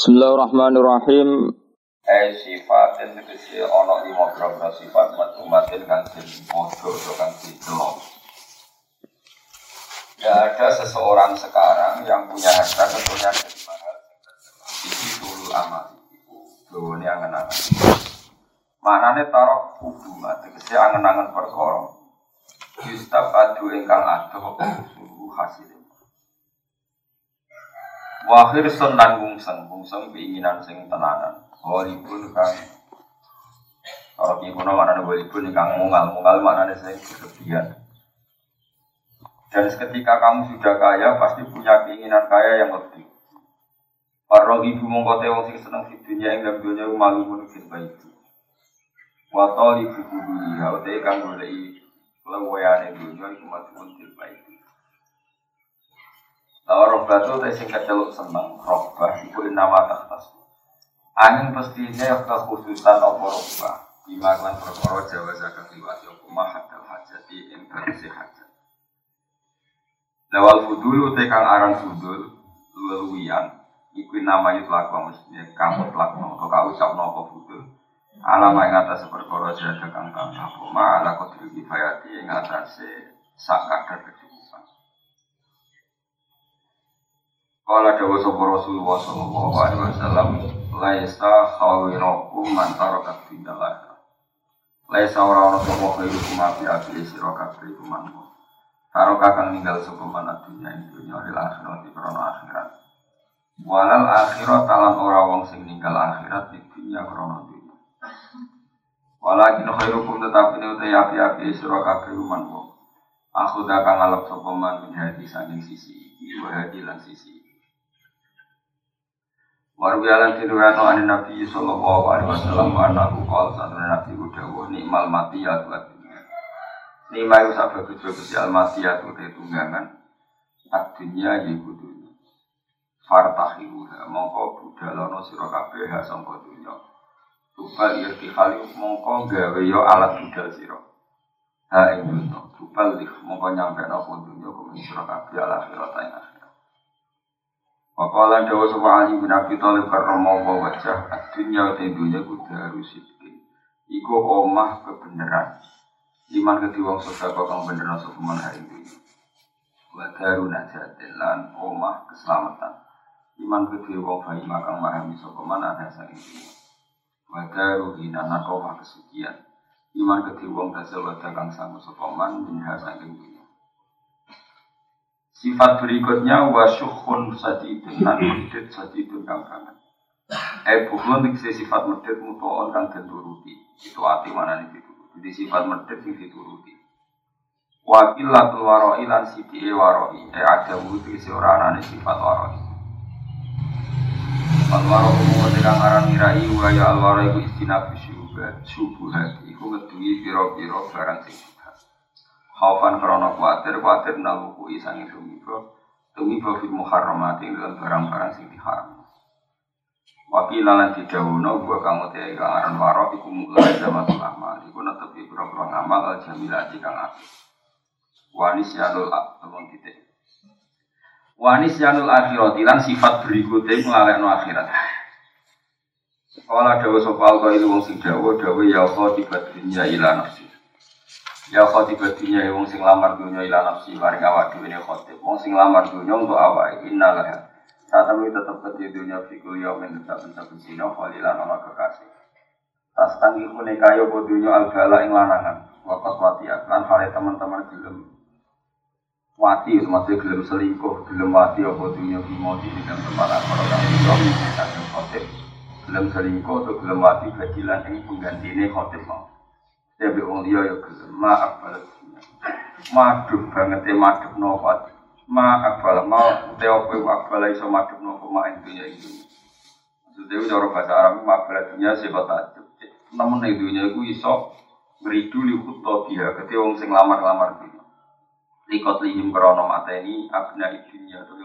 Bismillahirrahmanirrahim. Eh sifatin tegesi ono lima beberapa sifat matumatin kang den podo atau kang didelok. Tidak ada seseorang sekarang yang punya harta tentunya dari mahal Iki dulu iku Dulu ini angen-angen Maknanya taruh hubungan Tegesi angen-angen perkara Yustab adu ingkang adoh Suhu hasilnya Wahir sun lan bungseng, bungseng keinginan sing tenanan. Walipun kang kalau kibuno mana nih walipun kang mungal, mungal mana nih sing berlebihan. Dan ketika kamu sudah kaya, pasti punya keinginan kaya yang lebih. Para ibu mongko wong sing seneng di dunia yang dalam dunia malu pun fil baiti. Wa talibu dunia, utai kang golei lewayane dunia iku matun fil baiti. Lalu robbah itu saya singkat celuk seneng robbah itu nama tahtas. Angin pastinya yang kekhususan apa robbah. Bima perkara jawa zakat liwat yoku mahat dal hajat di inversi hajat. Lawal fudul kang aran fudul leluian. Iku nama itu laku maksudnya kamu telakno atau kau ucapno apa fudul. Alam yang atas perkara jaga kang kang apa ma ala kodri kifayati yang atas sak kadar Kala dawa sapa Rasulullah sallallahu alaihi wasallam, laisa khawirakum man tarakat tindalah. Laisa ora ana sapa khairukum api api sira kabeh iku man. Karo kakang ninggal sapa man dunya ing dunya lil akhirat krono akhirat. Walal akhirat talan ora wong sing ninggal akhirat di dunya krono dunya. Walakin khairukum tetapi ne utai api api sira kabeh man. Aku dakang ngalap sapa man min sanging sisi iki wa sisi Warwi alam tiruano ane Nabi Sallallahu Alaihi Wasallam Anahu kal satu Nabi Udawa Nikmal mati ya Nikmal itu sahabat bagus-bagus al mati ya tuh tunggangan Adunya ya kudunya Fartahiruha Mongko budalono siro kabeh Sangka dunya Tupal irtihali mongko gawe yo alat budal siro Ha ing dunya Tupal mongko nyampe nopo dunya Kumin siro kabeh ala akhirat Wakala dawa sapa Ali bin Abi Thalib karramallahu wajah dunya te dunya kudu harus Iku omah kebenaran. Iman ke wong sedekah kang bener sapa man hari ini. Wa daru najatin lan omah keselamatan. Iman ke wong bayi makang mahami sapa man ada sang iki. Wa daru hinan omah kesucian. Iman ke wong tasawuf kang sang sapa man minha saking Sifat berikutnya wasyukhun sadidun nan medit sadidun kang kangen. Eh bukhun dikse sifat medit mutoon kang dituruti. Itu hati mana nih dituruti. Jadi sifat medit sing dituruti. Wakilatul waroi lan siti e waroi. Eh ada wudhu si orang sifat waroi. Alwaro umum kang aran mirai wa ya alwaro iku istinabu syubuhat syubuhat iku ngeduwi pira-pira barang sing Khaufan krono kuatir, kuatir naluku isangi tumibo Tumibo fil muharramati dalam barang-barang sing diharam Wakila lan didawuno gua kamu teh kang aran waro iku mulai zaman amal iku netepi pira-pira ngamal al jamilati kang apik. Wanis yanul temen titik. Wanis yanul akhirat lan sifat berikutnya melalui akhirat. Kala dawa sapa al wong sing dawa dawa ya Allah tiba dunya ila nafsi. Ya khotibah dunia wong sing lamar dunia ila nafsi maring awak dhewe ne khotib. Wong sing lamar dunia untuk awak innalah. Saat kami tetap ke dunia fikul yaumin tetap saben sino khalilan ana kekasih. Tas tangi kune kayo po dunia al bala ing lanangan. Wakat wati lan hale teman-teman gelem wati maksudnya gelem selingkuh, gelem wati apa dunia bimo di dalam tempat apa orang iso khotib. Gelem selingkuh atau gelem wati badilan ing penggantine khotib mau. Ya be wong liya ya gelem maaf balas. Madhep banget e madhep nofat. Maaf balas mau te opo akbal iso madhep nopo mak dunya iki. Maksudnya cara bahasa Arab maaf balas dunya sebab tajub. Namun ning dunya iku iso ngridu li kutha dia kete wong sing lamar-lamar dunya. Likot lihim krono mateni abna dunya to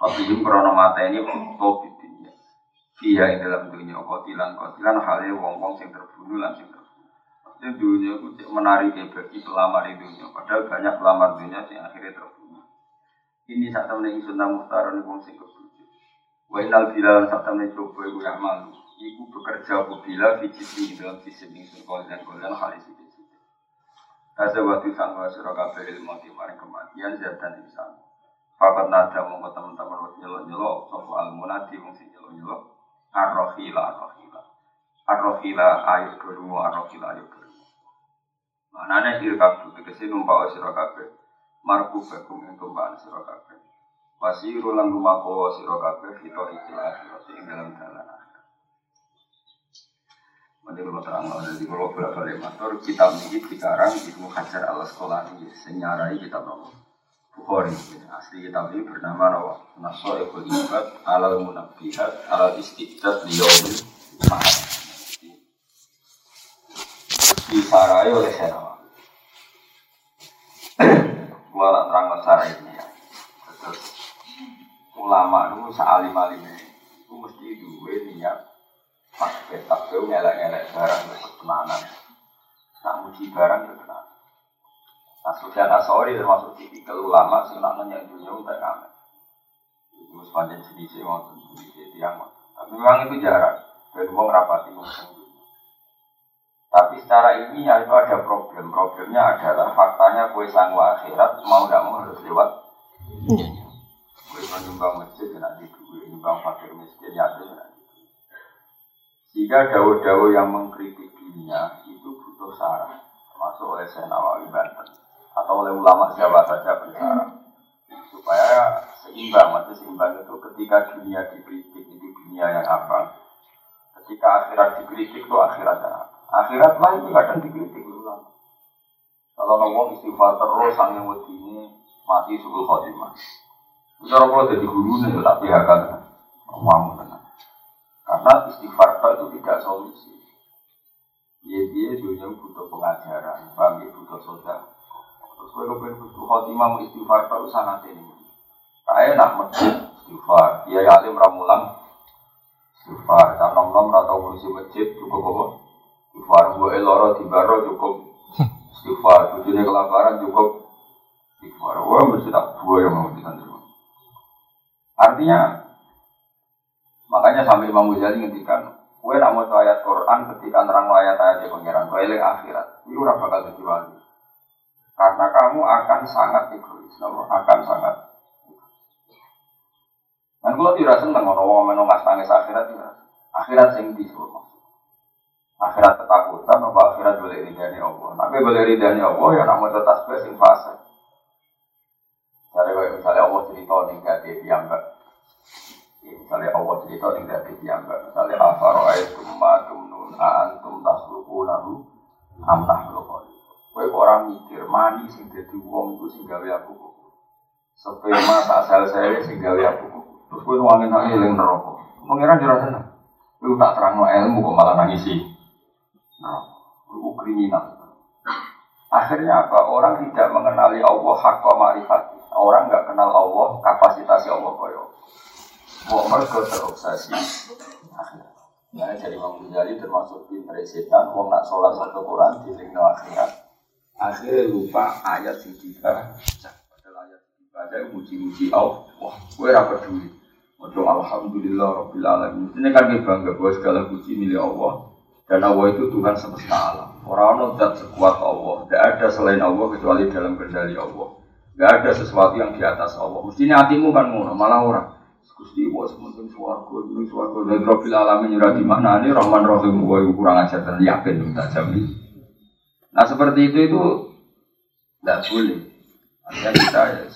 Kot lihim krono mateni kutha di dunya. Iya ing dalam dunia kotilan kotilan halnya wong-wong sing terbunuh lan ini dunia itu menarik bagi pelamar di dunia. Padahal banyak pelamar dunia yang akhirnya terbunuh. Ini saat temen yang sunnah muhtar ini wong sing kebujuk. Wa inal bila lan sabta coba iku yang malu. Iku bekerja apa bila di dalam sisi dan kalian halis itu. Kasa waktu sangka surah kabeh ilmu di maring kematian dan insan. Fakat nada mongko teman-teman nyelok-nyelok sopo al munadi wong sing nyelok-nyelok arrohila arrohila arrohila ayo kerungu arrohila kerungu. Manane irkab tegese numpak sira kabeh. Marku bekum ing tumpakan sira kabeh. Wasiru lan lumaku sira kabeh kita akhirat ing dalam dalan akhir. Mesti kalau terang jadi kalau bolak balik matur kitab ini dikarang Ibnu Hajar al Asqalani senyarai kitab nopo Bukhari asli kitab ini bernama Nawa Naso Ibnu Ibad alal munabbihat alal istiqdat liyaumil mahal. Disarai oleh Senawa. Gua terang sarai ini ya. Ulama itu sealim alimnya itu mesti dua niat pakai takbir ngelak-ngelak barang ketenanan nak muji barang ketenanan nah sudah nasori termasuk tipikal ulama sih nak dunia untuk kami itu sepanjang jenisnya waktu jenisnya tiang. Tapi memang itu jarang. Dan uang rapati ngomong tapi secara ini ya itu ada problem. Problemnya adalah faktanya kue sangwa akhirat mau tidak mau harus lewat dunia. Kue nyumbang masjid nanti duit, nyumbang fakir miskin ya itu nanti. Jika dawo-dawo yang mengkritik dunia itu butuh saran, termasuk oleh Syekh Nawawi Banten atau oleh ulama siapa saja bersaran supaya seimbang, maksudnya seimbang itu ketika dunia dikritik itu dunia yang apa, ketika akhirat dikritik itu akhirat yang apa. Akhirat lah itu kadang dikritik ulama. Kalau ngomong istighfar terus, sang yang ini mati subuh khotimah. Cara kalau jadi guru nih, tapi akan ngomong tenang. Karena istighfar itu tidak solusi. Dia dia dunia butuh pengajaran, bagi butuh sosial. Terus kalau pengen butuh khotimah mau istighfar itu sangat ini. Kayak nak masjid istighfar, dia alim ramulang istighfar. Karena nom nom atau ngurusi masjid cukup apa? Istighfar, gue eloro di baro cukup istighfar. Tujuannya kelaparan cukup istighfar. Wah mesti tak buah yang mau disandung. Artinya, makanya sampai Imam Ghazali ngendikan, kue nak mau ayat Quran ketika nerang ayat-ayat yang pengiran, kue akhirat, itu ora bakal jadi wali. Karena kamu akan sangat egois, akan sangat dan kalau tidak seneng, orang menung tangis akhirat, tidak. Akhirat sing di Akhirat ketakutan, apa akhirat boleh ridhani Allah. Tapi boleh ridhani Allah, ya nak mau tetap sing fase. Misalnya misalnya Allah cerita ada yang enggak. Ya, misalnya Allah cerita ada yang enggak. Misalnya afaroai tumma tumnun aantum tasluku nahu amnah lokal. Kue orang mikir mani sing jadi wong itu sing gawe aku kok. Sperma tak sel saya sing gawe aku kok. Terus kue nuangin nangis yang neraka. Mengira jurah seneng. Kue tak terang no ilmu kok malah nangis sih. Nah, kriminal. Akhirnya apa? Orang tidak mengenali Allah hak marifat. Orang nggak kenal Allah, kapasitas Allah koyo. Mau mereka terobsesi. Nah, jadi Imam Ghazali termasuk pinter setan, mau nak sholat satu Quran di lingkungan akhirat. Akhirnya lupa ayat yang dibaca. Padahal ayat yang dibaca muji-muji Allah. Wah, gue rapat peduli. Waduh, Alhamdulillah Rabbil Alamin. Ini kan bangga bahwa segala puji milik Allah. Dan Allah itu Tuhan semesta alam. Orang-orang tidak sekuat Allah. Tidak ada selain Allah kecuali dalam kendali Allah. Gak ada sesuatu yang di atas Allah. Mestinya hatimu kan ngono, malah orang. Gusti wa sementing suwargo, ini suwargo. Dan Rabbil Alamin nyurah di mana ini Rahman Rahim kurang ajar dan yakin tak jamin. Nah seperti itu itu tidak boleh. Artinya kita ya,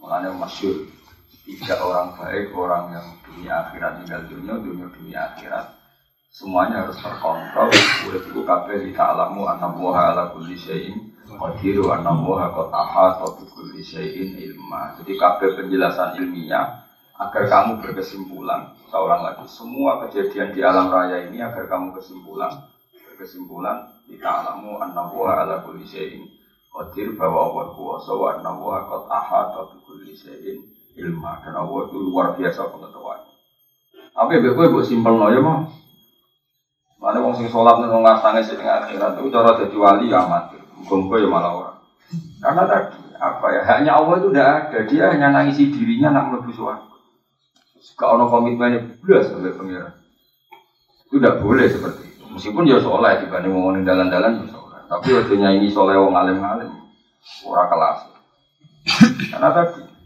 mengenai masyur. Tiga orang baik, orang yang dunia akhirat tinggal dunia, dunia dunia akhirat. Semuanya harus terkontrol. Udah itu kabeh di ta'alamu anak buah ala kulli syai'in Qadiru anna muha qad ahata bi kulli syai'in ilma. Jadi kabeh penjelasan ilmiah agar kamu berkesimpulan. Seorang lagi semua kejadian di alam raya ini agar kamu kesimpulan berkesimpulan kita alamu anna muha ala kulli syai'in qadir bahwa Allah kuasa wa anna muha qad ahata bi kulli syai'in ilma. Dan Allah itu luar biasa pengetahuan. Ya gue gue simpel no ya mah. Mana wong sing sholat nang ngasange sing akhirat itu cara dadi wali amat. Gongko ya malah orang. Karena tadi apa ya hanya Allah itu tidak ada. Dia hanya nangisi dirinya nak melebu suara. Kalau ono komitmen belas sampai pengiran. Itu tidak boleh seperti itu. Meskipun ya soleh dibanding ngomongin dalan-dalan ya soleh. Tapi waktunya ini soleh wong alim-alim. Ora kelas. Karena tadi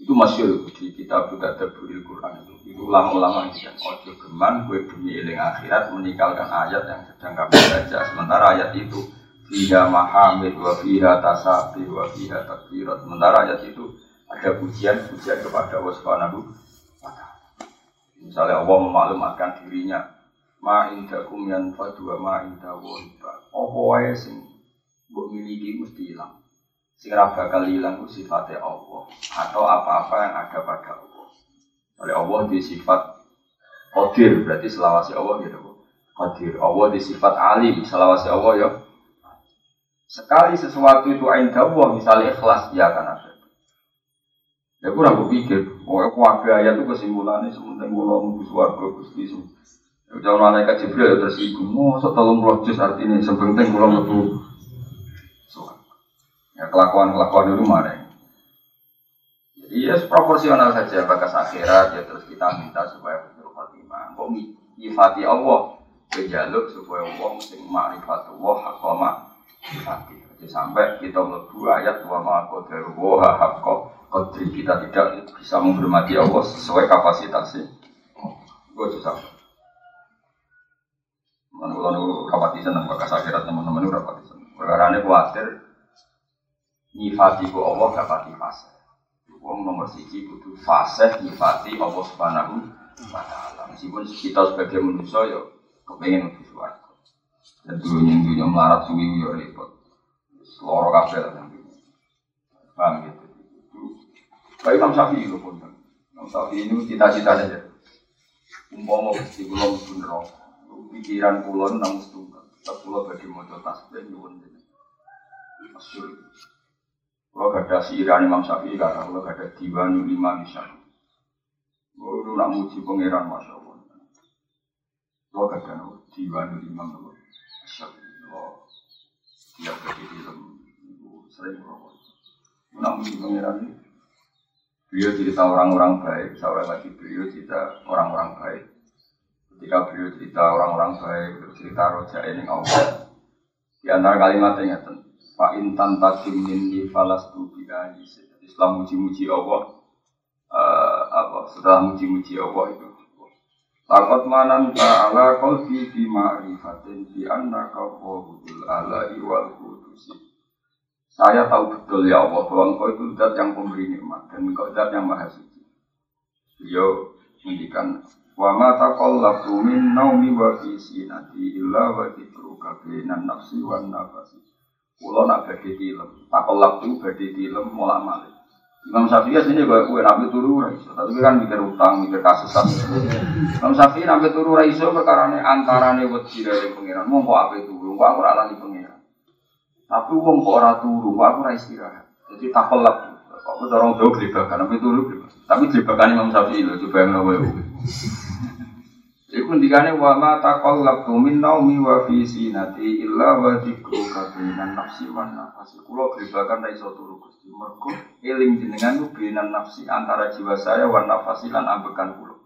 itu masyur di kitab budak terburil Quran itu. Itu ulama-ulama yang ojo geman gue bunyi eling akhirat meninggalkan ayat yang sedang kami baca. Sementara ayat itu fiha mahamid wa fiha tasabi wa fiha takbirat. Sementara ayat itu ada pujian-pujian kepada Allah Subhanahu wa Misalnya Allah memaklumatkan dirinya ma indakum yan fadwa ma indawu apa wae sing mbok miliki mesti hilang Sing bakal hilang itu sifatnya Allah atau apa-apa yang ada pada Allah. Oleh Allah di sifat Qadir berarti selawasi Allah gitu. Qadir. Allah di sifat alim, selawasi Allah ya. Sekali sesuatu itu ain Allah, misalnya ikhlas, ya akan ada. Ya kurang berpikir, oh aku ada ayat itu kesimpulannya sementing mula mungkin suarga gusti Jangan malaikat Jibril ya tersinggung, oh setelah mulut artinya sepenting mula mungkin Ya kelakuan-kelakuan itu mana? Jadi ya proporsional saja bakas akhirat ya terus kita minta supaya betul khotimah. Kok nyifati Allah kejaluk supaya Allah sing ma'rifatullah hakoma nyifati. Jadi sampai kita melebu ayat wa ma'qadaru wa hakko qadri kita tidak bisa menghormati Allah sesuai kapasitasnya. Gue susah. Mana kalau rapati seneng bakas akhirat teman-teman itu rapati seneng. Perkara ini khawatir nyifati ku Allah gak pati fase. Wong nomor siji kudu fase nyifati Allah Subhanahu wa taala. Meskipun kita sebagai manusia yo kepengen untuk suwarga. Dan dulu yang dunia melarat suwi yo repot. Loro kabeh lah Paham gitu. Baik Imam Syafi'i itu pun. Imam Syafi'i ini cita-cita saja. Umpama Gusti kula mlebu neraka. Pikiran kula nang setunggal. Tak kula badhe maca tasbih nyuwun. Masyhur. Kalau ada siran Imam Syafi'i, kata kalau ada diwan lima misal. Oh, lu nak muji pangeran masya Allah. Kalau ada diwan lima Allah. Dia pergi film, sering merokok. Nak muji pangeran ini. Beliau cerita orang-orang baik, saya lagi beliau cerita orang-orang baik. Ketika beliau cerita orang-orang baik, cerita roja ini Allah. Di antara kalimatnya Fa intan takim minni falastu bi Islam muji-muji Allah uh, apa setelah muji-muji Allah itu. Takut manan ta'ala qalbi fi ma'rifatin bi annaka qawudul ala wal kudusi Saya tahu betul ya Allah bahwa engkau itu zat yang pemberi nikmat dan engkau zat yang maha suci. Beliau mendikan wa ma taqallabtu min naumi wa fi sinati illa wa dhikruka bainan nafsi wan nafasi Kulo nak badhe film, takol tuh badhe film mulak malik. Imam Syafi'i sini gue kue nabi turu raiso, tapi kan mikir utang, mikir kasus Imam Syafi'i nabi turu raiso perkara ini antara nih buat dari pengiran, mau kok apa itu, mau aku ralani pengiran. Tapi uang kok ora turu, mau aku istirahat. Jadi takol tuh, kok aku dorong jauh gelibakan, nabi turu Tapi gelibakan Imam Syafi'i loh, coba yang nawe. Iku ndikane wa ma taqallabtu min naumi wa fi sinati illa wa dzikruka bainan nafsi wan nafsi. Kula gribakan ra iso turu Gusti. Mergo eling jenengan ku bainan nafsi antara jiwa saya wan nafsi lan ambekan kula.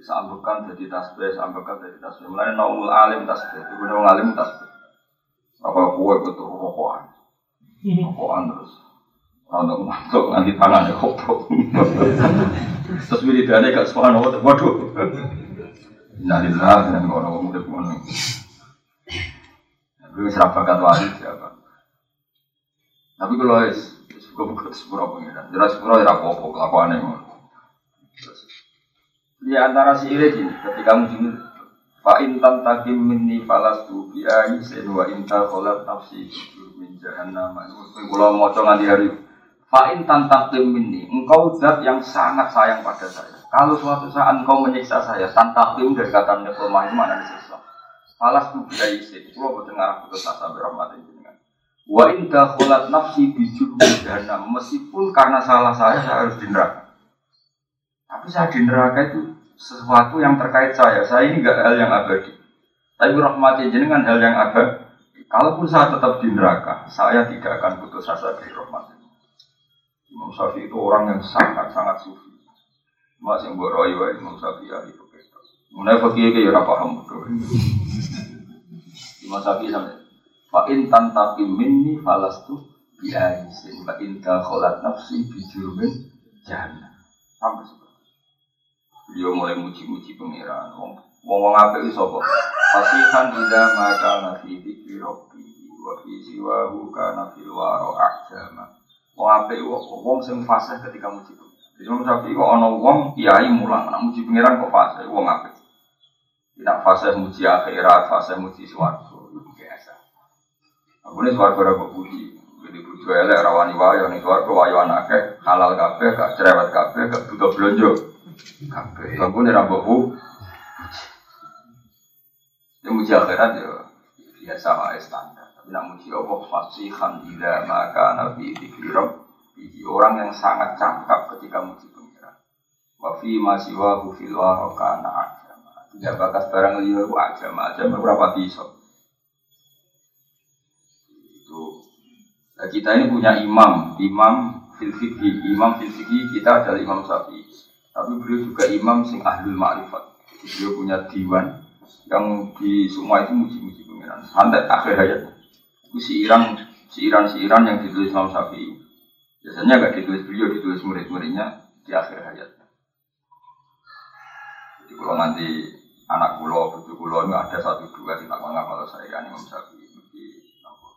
Bisa ambekan jadi tasbih, ambekan jadi tasbih. Mulane naumul alim tasbih, itu wong alim tasbih. Apa kuwe betul rokokan. Rokokan terus. Untuk masuk nanti tangannya kopok. Terus wiridane gak subhanallah, waduh. Innalillah dan orang muda pun. Tapi serap bakat wali siapa? Tapi kalau es suka buka sepura pengiran, jelas sepura ya apa-apa kelakuannya. Di antara si ini, ketika muncul Fa intan takim minni falastu bi ayisin wa inta kholat nafsi min jahannam. Kalau mau di hari Fa intan takim minni, engkau zat yang sangat sayang pada saya. Kalau suatu saat engkau menyiksa saya, tanpa tim dari kata lemah itu mana disiksa. Falas tu bila isi, kalau betul ngarah putus asa berahmat dengan. Wa inda kholat nafsi bijul dana, meskipun karena salah saya, saya harus di neraka. Tapi saya di neraka itu sesuatu yang terkait saya. Saya ini enggak hal yang abadi. Tapi rahmati jenengan hal yang abadi. Kalaupun saya tetap di neraka, saya tidak akan putus asa dari rahmat. Imam Syafi'i itu orang yang sangat-sangat sufi. Mas yang buat roy wae Imam Syafi'i ahli fikih. Mulai fakir ke ora paham betul. Imam Syafi'i sampe Fa in tantakim minni falastu bi aisin wa in dakhalat nafsi bi jurmin jahannam. Sampai seperti Beliau mulai muji-muji pangeran. Wong wong wong apik iso apa? Fasihan ida maka nafi dzikri rabbi wa fi siwahu kana fil wara ahjama. Wong apik wong sing fasih ketika muji pangeran. Imam Syafi'i kok ana wong kiai mulang, nak muji pangeran kok fase, wong apik. Tidak fase muji akhirat, fase muji swarga, itu biasa. Aku ini swarga ora kok puji. Jadi bojo elek rawani wayo ning swarga wayo anake, halal kabeh, gak cerewet kabeh, gak butuh blonjo. Kabeh. Aku ini ra mbok Ya muji akhirat ya biasa wae standar. Tapi nak muji Allah fasihan ila maka nabi dikira orang yang sangat cakap ketika muji pengiran. Wafi masih wahu fil warokana agama. Tidak bakas barang liya itu agama aja berapa tiso. Itu. Nah, kita ini punya imam, imam fil imam fil kita adalah imam sapi. Tapi beliau juga imam sing ahlul ma'rifat. Beliau punya diwan yang di semua itu muji-muji pengiran. Sampai akhir hayat. Itu si Iran, si Iran, yang ditulis Imam Syafi'i. Biasanya gak ditulis beliau, ditulis murid-muridnya di akhir hayat. Jadi kalau nanti anak pulau, cucu pulau ini ada satu dua sih tak kalau saya ini Imam di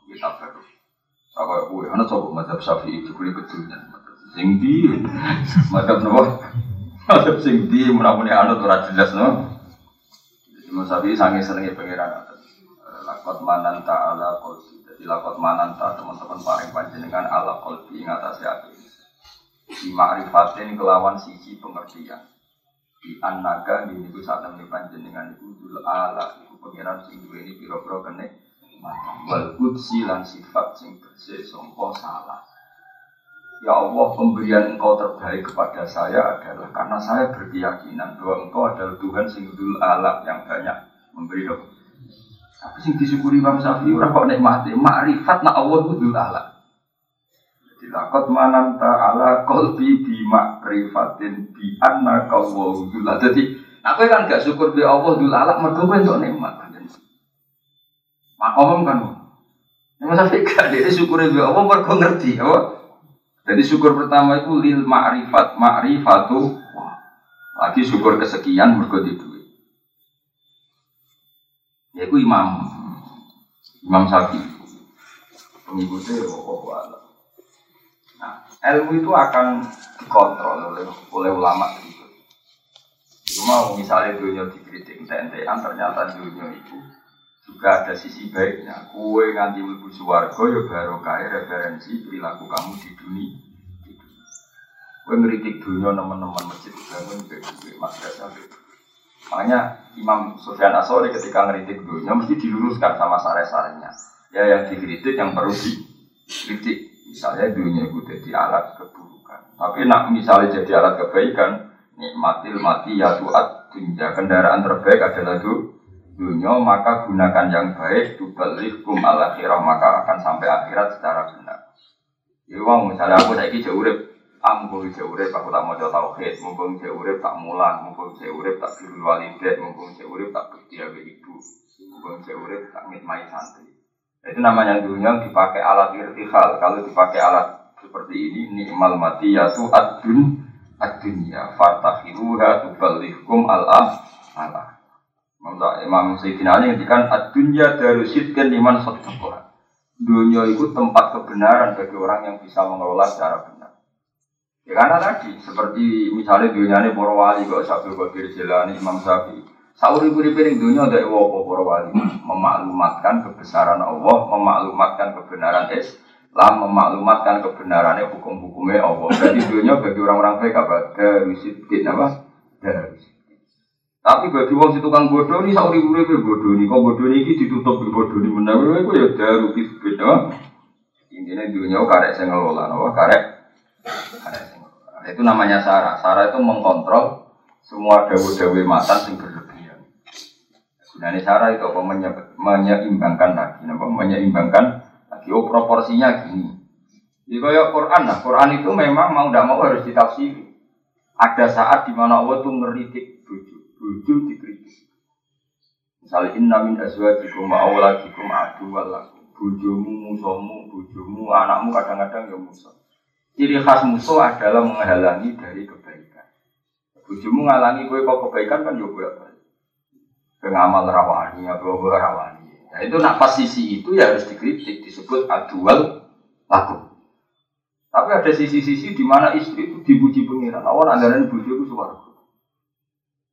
kitab baru. Saya gue, anak coba mazhab Syafi'i itu kulit betulnya. Sing di, mazhab nopo, mazhab sing di, menapuni anut ora jelas no. Imam Syafi'i senengnya pengiran Lakot manan ta'ala kolsi dilakot mananta teman-teman paling panjenengan ala kolbi ngatasi hati di ma'rifatin kelawan sisi pengertian. Di anaga di niku saat temen panjenengan itu dul ala itu pengiran sing ini piro-piro kene wal kudsi lan sifat sing bersih songko salah. Ya Allah, pemberian engkau terbaik kepada saya adalah karena saya berkeyakinan bahwa engkau adalah Tuhan sing dul ala yang banyak memberi tapi sing disyukuri Imam Syafi'i ora kok nikmati, makrifat nak Allah kudu ala. Jadi lakot manan ta'ala qalbi bi makrifatin bi anna kawu dula. Jadi aku kan gak syukur bi Allah dula ala mergo kowe entuk nikmat. Makom kan. Imam Syafi'i gak dia syukur bi Allah mergo ngerti apa? Jadi syukur pertama itu lil ma'rifat, ma'rifatu. Lagi syukur kesekian mergo di duit. Ya itu imam Imam Syafi'i pengikutnya Allah Nah, ilmu itu akan dikontrol oleh oleh ulama itu. Cuma misalnya dunia dikritik ente-entean ternyata dunia itu juga ada sisi baiknya. Kue nganti mlebu suwargo ya baru kaya referensi perilaku kamu di dunia. Kue ngeritik dunia teman-teman masjid bangun baik-baik madrasah Makanya Imam Sufyan Asori ketika ngeritik dunia mesti diluruskan sama sare-sarenya. Ya yang dikritik yang perlu dikritik. Misalnya dunia itu jadi alat keburukan. Tapi nak misalnya jadi alat kebaikan, nikmatil mati ya tuat dunia kendaraan terbaik adalah itu dunia maka gunakan yang baik kum al akhirah maka akan sampai akhirat secara benar. Ya misalnya aku saiki jauh mumpung saya urip aku tak mau tauhid. Mumpung saya urip tak mulang. Mumpung saya urip tak firul walidat mumpung saya urip tak bersih be ibu. Mumpung saya urip tak ngitmai santri. Itu namanya dunia dipakai alat irtihal. Kalau dipakai alat seperti ini nikmal mati yaitu adun adunya fartahiruha tubalihkum al Allah Imam Sayyidina Ali ngendikan ad-dunya darusidkan liman sadaqah. Dunia itu tempat kebenaran bagi orang yang bisa mengelola secara benar. Ya karena tadi seperti misalnya dunia ini para wali kok Syabdul Qadir Imam Syafi'i. Sauri puri piring dunia ada apa para wali memaklumatkan kebesaran Allah, memaklumatkan kebenaran Islam, memaklumatkan kebenarannya hukum-hukumnya Allah. Jadi dunia bagi orang-orang baik apa? Dari sidkin apa? Dari Tapi bagi wong si tukang bodoh ini sauri puri piring bodoh ini. Kok bodoh ini ditutup bodoh ini menawi, itu ya daru sidkin apa? Intinya dunia karek saya ngelola, apa? Karek karek itu namanya Sarah. Sarah itu mengkontrol semua dawe-dawe matan yang berlebihan. Ini Sarah itu apa? Menye menyeimbangkan lagi, apa? Menyeimbangkan lagi. Oh proporsinya gini. Jadi Quran, nah Quran itu memang mau tidak mau harus ditafsiri. Ada saat di mana Allah tuh ngeritik bojo, bojo dikritik. Misalnya inna min azwajikum wa auladikum adu walakum. Bojomu, musuhmu, bojomu, anakmu kadang-kadang ya musuh. Ciri khas musuh adalah menghalangi dari kebaikan. Bojomu ngalangi gue kok kebaikan kan gue apa? Pengamal rawani gue rawani. Nah itu nak pas sisi itu ya harus dikritik disebut adual laku. Tapi ada sisi-sisi di mana istri itu dipuji pengiran. Awan anggaran bujuk itu suara.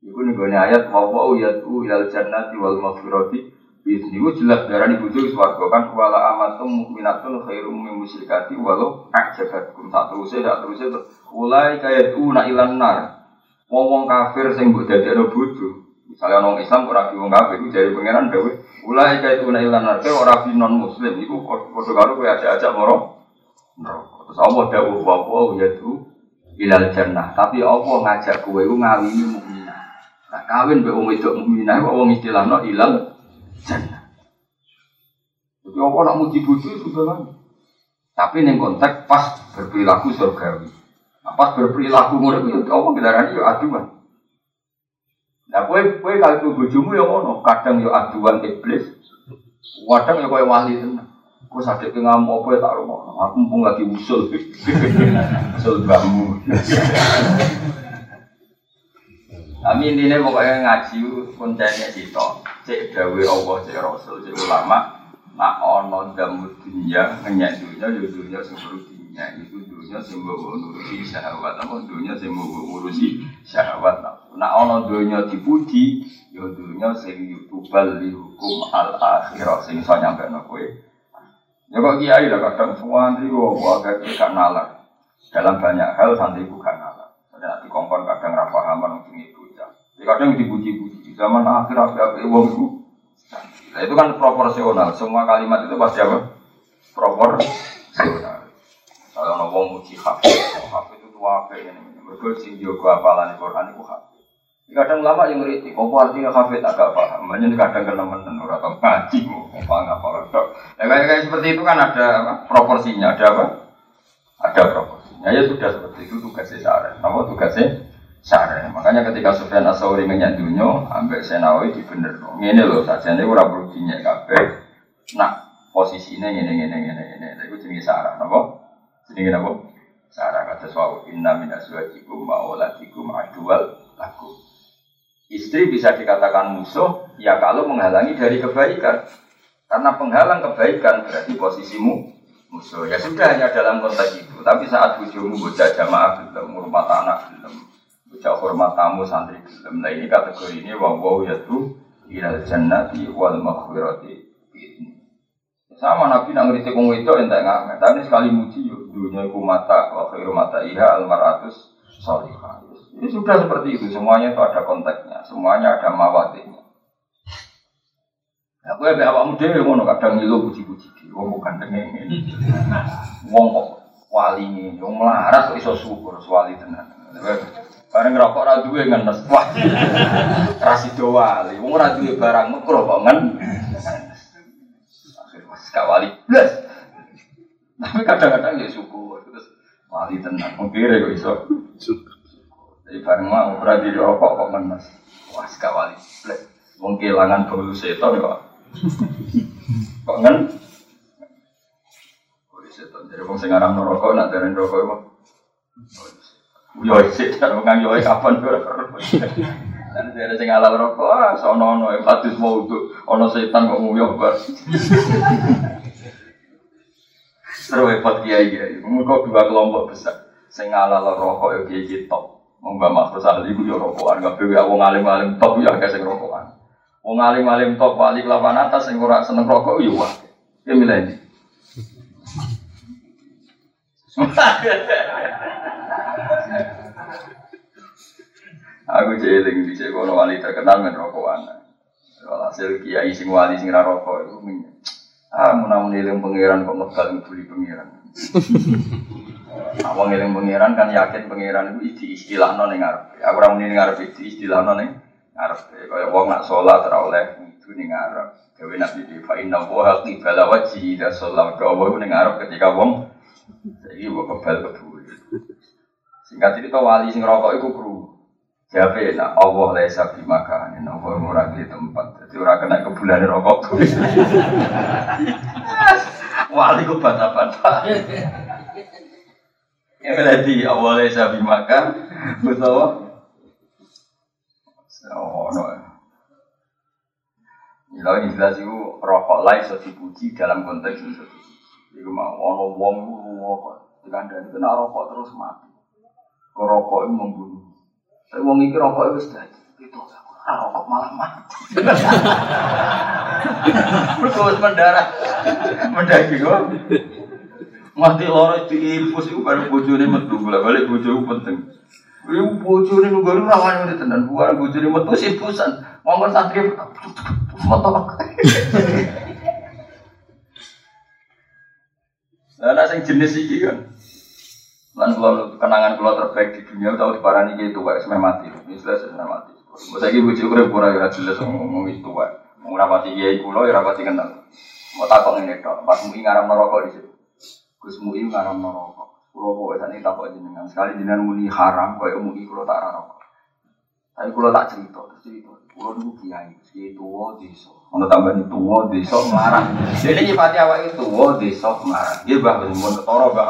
Iku nih ayat wa wa yatu ilal jannati wal maghfirati Itu jelas darah di bujuk suarga kan wala amatum mukminatun khairum min musyrikati walau ajabatkum tak terusnya tak tuh ulai kayak tuh nak ilan nar. Wong kafir sing buat jadi ada bujuk misalnya orang Islam orang wong kafir itu dari pangeran dewi ulai kayak tuh nak ilan nar. Orang non muslim itu kode kalau gue ada ajak moro terus Allah dawuh wa wa yatu ilal jannah. Tapi Allah ngajak gue itu ngawini mukminah. Nah kawin be wong itu mukminah wong istilahno ilal. Jadi apa nak muji bojo sudah kan. Tapi neng konteks pas berperilaku surgawi. Nah, pas berperilaku murid itu apa kendaraan itu aduan. Nah, kue kue kalau bojomu yang ngono, kadang yo aduan iblis, kadang yo kue wali tenan. Kue sakit ke ngamuk apa ya tak rumah, aku mumpung lagi usul, usul bambu. Kami intinya pokoknya ngaji kuncinya situ. Cek dawe Allah, cek Rasul, cek ulama. Nak ono damu dunia, ngenyak dunia, yo dunia sing dunia. Itu dunia sing ngurusi syahwat, apa dunia sing bawa ngurusi syahwat. Nak ono dunia dipuji, yo dunia sing yutubal li hukum al akhirah sing iso nyampe kowe. Ya kok kiai lah kadang nanti gua agak gak nalar. Dalam banyak hal santri bukan nalar. Nanti kongkon kadang rapahaman mungkin itu. Ya, kadang dipuji-puji. Zaman akhir apa wong. Nah, itu kan proporsional. Semua kalimat itu pasti apa? Proporsional. Kalau wong muji hafid, hafid itu tua apa ini? Mereka sing jogo apalan Quran itu hafid. Kadang lama yang ngerti, kok artinya hafid agak paham. Banyak kadang kena menen atau ngaji, mau paham apa apa. Ya kayak, kayak seperti itu kan ada apa? proporsinya, ada apa? Ada proporsinya. Ya sudah seperti itu tugasnya syarat. Nama tugasnya syarah. Makanya ketika Sufyan Asauri ngenyak dunia, ambek Senawi di bener. Ini loh, saja ini kurang perlu dinyak kafe. Nah, posisinya ini ini ini ini ini. Itu jenis syarah, nabo? Jenis nabo? Syarah kata suau inna min azwajikum wa adual laku. Istri bisa dikatakan musuh ya kalau menghalangi dari kebaikan. Karena penghalang kebaikan berarti posisimu musuh. Ya sudah hanya dalam konteks itu. Tapi saat bujumu bocah jamaah belum, rumah anak belum, Ucap hormat tamu santri gelem. Nah ini kategori ini wa wa yatu ilal jannati wal maghfirati sama Nabi nak ngerti kong itu entek nggak tapi sekali muji dunia ku mata wa mata iha al maratus solihah ini sudah seperti itu. Semuanya itu ada konteksnya. Semuanya ada mawatinya ya awakmu dhewe ngono kadang ngilu puji-puji di wong bukan ini. Wong kok wali wong melarat kok iso syukur wali tenan. Bareng ngerokok ora duwe ngenes. Wah. Rasido wali. Wong ora duwe barang mekro kok ngen. Pas kawali blas. Tapi kadang-kadang ya syukur terus wali tenang. Mungkin kok iso. Jadi bareng mau ora di rokok kok ngenes. Wah, kawali blas. Wong kehilangan bau setan kok. Kok ngen? Bau setan. Jadi wong sing aran rokok nak dereng rokok kok. Yo sik karo nganggo kapan ora Dan ada sing halal rokok, ah sono ono hadis mau itu ono setan kok nguyuh bar. Seru repot kiai kiai. Mereka dua kelompok besar. Sing halal rokok yo kiai kiai top. Mbak Mas Tosal iku yo rokokan, gak bewe wong alim-alim top yo akeh sing rokokan. Wong alim-alim top wali kelapan atas sing ora seneng rokok yo wah. Ya milih? Aku jeling di kono wali terkenal men rokokan. Walhasil kiai sing wali sing rokok itu minyak. Ah, mun eling pangeran kok mekal nguli pangeran. Awang eling pangeran kan yakin pangeran itu isti istilah ning ngarep. Aku ora muni ning ngarep isti istilah non ning ngarep. Kaya wong nak salat oleh itu ning ngarep. Dewe nabi di fa inna wa qibala wajhi da ning ngarep ketika wong saiki kok kebal kedua. Singkat cerita wali sing rokok iku kru. Siapa ya? Nah, Allah lesa bimakan. Nah, Allah ora di tempat. Jadi ora kena kebulan rokok. wali ku bata-bata. Ya berarti Allah lesa bimakan. Betul. Oh, no. Ini jelas itu rokok lain so dipuji dalam konteks itu. Iku mau ono wong rokok, dikandani kena rokok terus mati. Kok rokok membunuh. Tapi wong iki rokok itu sudah itu rokok malah mati. Terus mendarah, mendaki kok. Mati loro diinfus itu baru bojone metu, balik bojoku penting. Ibu bojone nunggu rawan itu tenan, bukan bojone metu sih pusan. Ngomong santri metu. Nah, sing jenis iki kan. Lan kula kenangan kula terbaik di dunia tahu diparani iki tuwa wis mati. Wis wis mati. Mbok saiki bojo urip ora ora jelas ngomong itu wae. Wong ora pati kiai kula ora pati kenal. Mau takok ngene tok, pas mui ngaram rokok di situ. Gus mui ngaram rokok. Kula kok sakniki takok jenengan. Sekali jenengan muni haram koyo mui kula tak rokok. Tapi kula tak cerita, cerita. Kula niku kiai, kiai tuwa desa. Ono tambahan tuwa desa marah. Dene nyipati awake tuwa desa marah. Nggih Mbah mun ketara Mbah.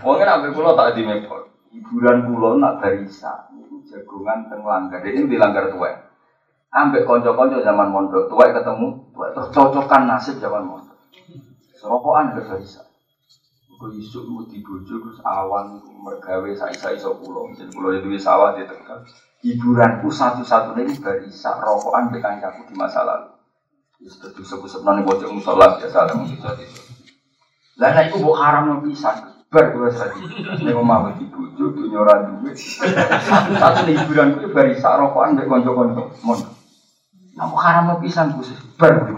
Wong kan ambek kula tak dimepot. Hiburan kula nak barisa niku jagongan teng langgar. Ini di langgar tuwa. Ambek kanca-kanca zaman mondok, tuwa ketemu, tuwa terus cocokan nasib zaman mondok. Serokokan ke barisa. Kau isuk mau dibojo terus awan mergawe sai-sai so pulau. Jadi pulau itu sawah di tegal. Hiburanku satu-satunya ini barisa rokokan dengan kancaku di masa lalu. Itu tuh sebut-sebut nanti bocor musola biasa ada mungkin itu. Nek iku mbok haram pisan. Bar kula sadi. Nek omah di bojo dunya ora duwe. Satu hiburanku barisa rokokan mbek kanca-kanca. Mon. Nah, haram pisan Gus. Bar.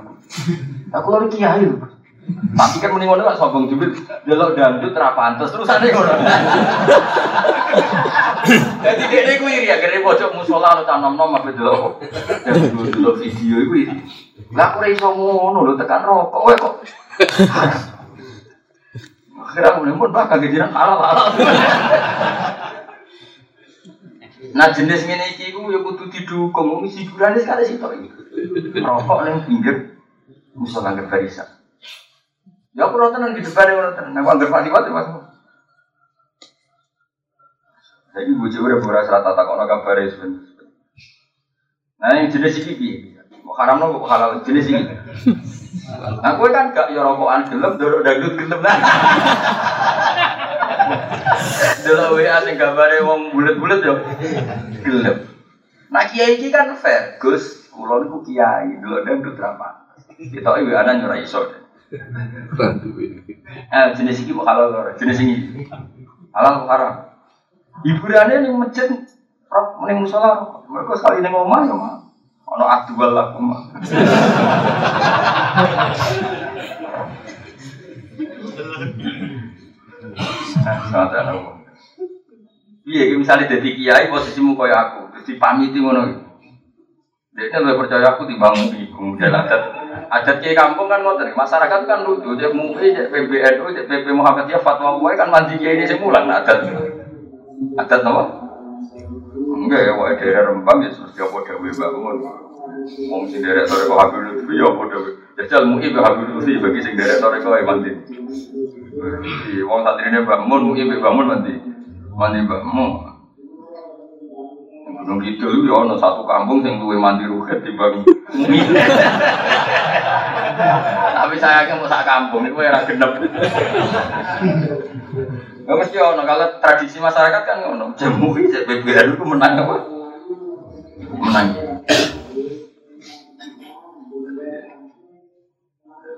Aku lagi kiai lho. Tapi kan mending ngono sombong jubit. Delok dangdut ra pantes terusane ngono. Jadi dia ku iri ya kene pojok musola lo tanom-nom apa delok. Delok video iku iri. Lah aku iso ngono tekan rokok kowe kok. Akhirnya mulai pun bakal kejiran halal halal. Nah jenis ngene iki ku ya kudu didukung wong hiburane sekali sitok iki. Rokok ning pinggir musola nang barisan. Ya aku nonton di depan yang nonton. Aku anggap mati mati mas. Jadi bujuk udah pura serata tak kau kabar itu. Nah yang jenis ini bi. Haram nopo halal jenis ini. Nah gue kan gak ya rokokan gelem, dorok dangdut gelem lah. Delok WA sing gambare wong bulet-bulet yo gelem. Nah kiai iki kan fair, Gus. Kulo niku kiai, delok dangdut ra. Kita iki ana nyora iso. Eh, jenis ini halal ora? Jenis ini halal haram. Hiburannya nih masjid, roh mending musola. Mereka sekali nih ngomong ya mah. Ono aktual lah mah. Sangat ada Iya, misalnya jadi kiai posisimu kayak aku, terus dipamiti ngono. Dia lebih percaya aku dibangun di kemudian adat. Adat kiai kampung kan ngotot masyarakat kan lucu cek MUI cek PBNU cek PP Muhammadiyah fatwa MUI kan mandi kiai ini semulan adat. Adat apa? Enggak ya wae daerah Rembang ya terus dia pada bangun. Wong sing derek sore kok Habib Lutfi ya padha jajal MUI be Habib Lutfi bagi sing derek sore kok mandi. Wong santrine Mbak Mun MUI bangun mandi. Mandi Mbak Mun Gunung Kidul ya ono satu kampung sing duwe mandi ruket timbang MUI Tapi saya kan mau sak kampung itu era genep. Gak mesti ono kalau tradisi masyarakat kan ono jamu itu BBR itu menang apa? Menang.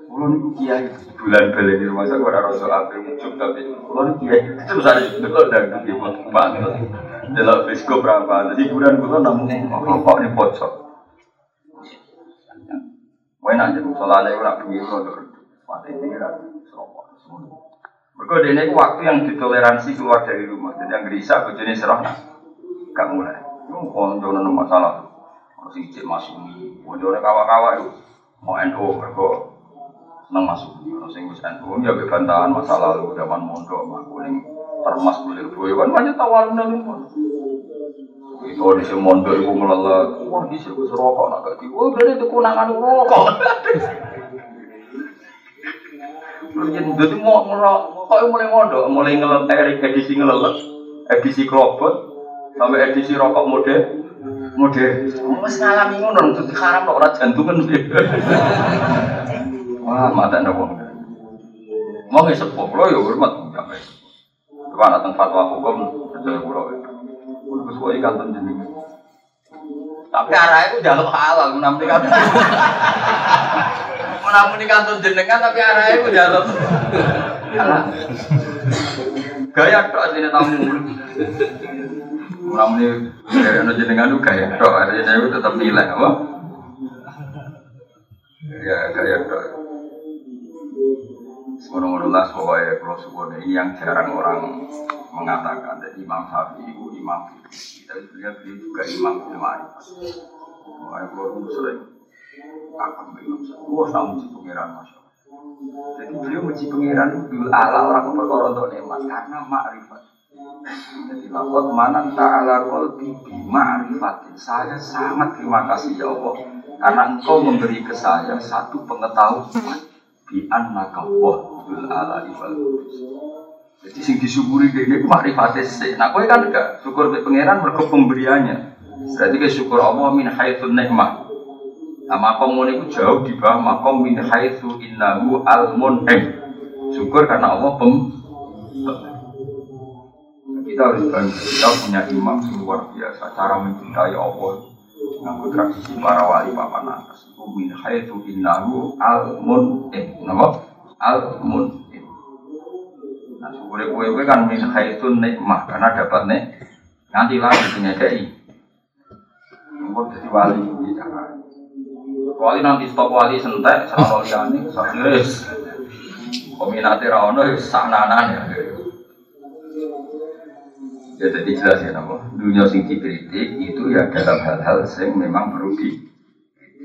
Kulo niku kiai bulan beli di rumah saya ora rasa ape muncul tapi kulo niku kiai terus ada delok dan di banget. Delok disco berapa? Jadi bulan kulo namun apa ini pojok. Kowe nak jadi musola lek ora bengi ora mati pikiran sapa Mergo dene waktu yang ditoleransi keluar dari rumah. Jadi yang gerisa bojone serah gak mulai. Yo konco ono masalah. Ono sing cek masumi, konjone kawa-kawa yo mau NU mergo seneng masuk ono sing wis NU ya bebantahan masa lalu zaman mondok mah kuning termas kulir boy kan banyak tawar nang itu di sini mondok ibu meleleh, wah di sini rokok nak gak oh berarti itu kunangan rokok. Jadi mau ngerok, kok mulai mondok, mulai ngelentek edisi ngeleleh, edisi kerobot, sampai edisi rokok mode, mode. Mas ngalami ngono, itu haram kok orang jantungan. Wah, mata wong. Mau nggak sepuh, lo ya hormat. Coba datang fatwa hukum, percaya pulau itu. Kudu suwe kanton jenengan. Tapi arah itu jaluk halal, menamun kanton. menamun kanton jenengan tapi arah itu jaluk. Gaya tok sini tamu. Menamun dari jenengan itu gaya tok, artinya itu tetap nilai, apa? Ya gaya tok. Semoga-moga lah kalau suku ini yang jarang orang mengatakan. Jadi Imam Syafi'i itu imam kita sebenarnya beliau juga imam ilmu makanya kalau sering akan Imam Syafi'i. Wah tahu muji pangeran masya jadi beliau muji pangeran itu ala orang perkara untuk nikmat. Karena makrifat. Jadi lakot mana ta'ala kolbi ma'rifatin saya sangat terima kasih ya Allah. Karena engkau memberi ke saya satu pengetahuan. Bi annaka wahdul ala wal Jadi sing disyukuri dene ku makrifate sik. Nah kowe kan enggak syukur be pangeran mergo pemberiannya. Berarti ke syukur Allah min haitsun nikmah. Nah makom ngono iku jauh di bawah makom min haitsu innahu al mun'im. Syukur karena Allah pem kita harus bangga, kita punya imam luar biasa cara mencintai Allah nganggo tradisi para wali papan atas min haitsu innahu al mun'im nama al mun'im nah syukur kowe kan min haitsu nikmah karena dapat nek nanti lagi punya dai Mungkin jadi wali wali nanti stop wali sentek sama liane sakres kominati rawono sananan ya ya jadi jelas ya nama dunia sing dikritik itu ya dalam hal-hal yang memang perlu di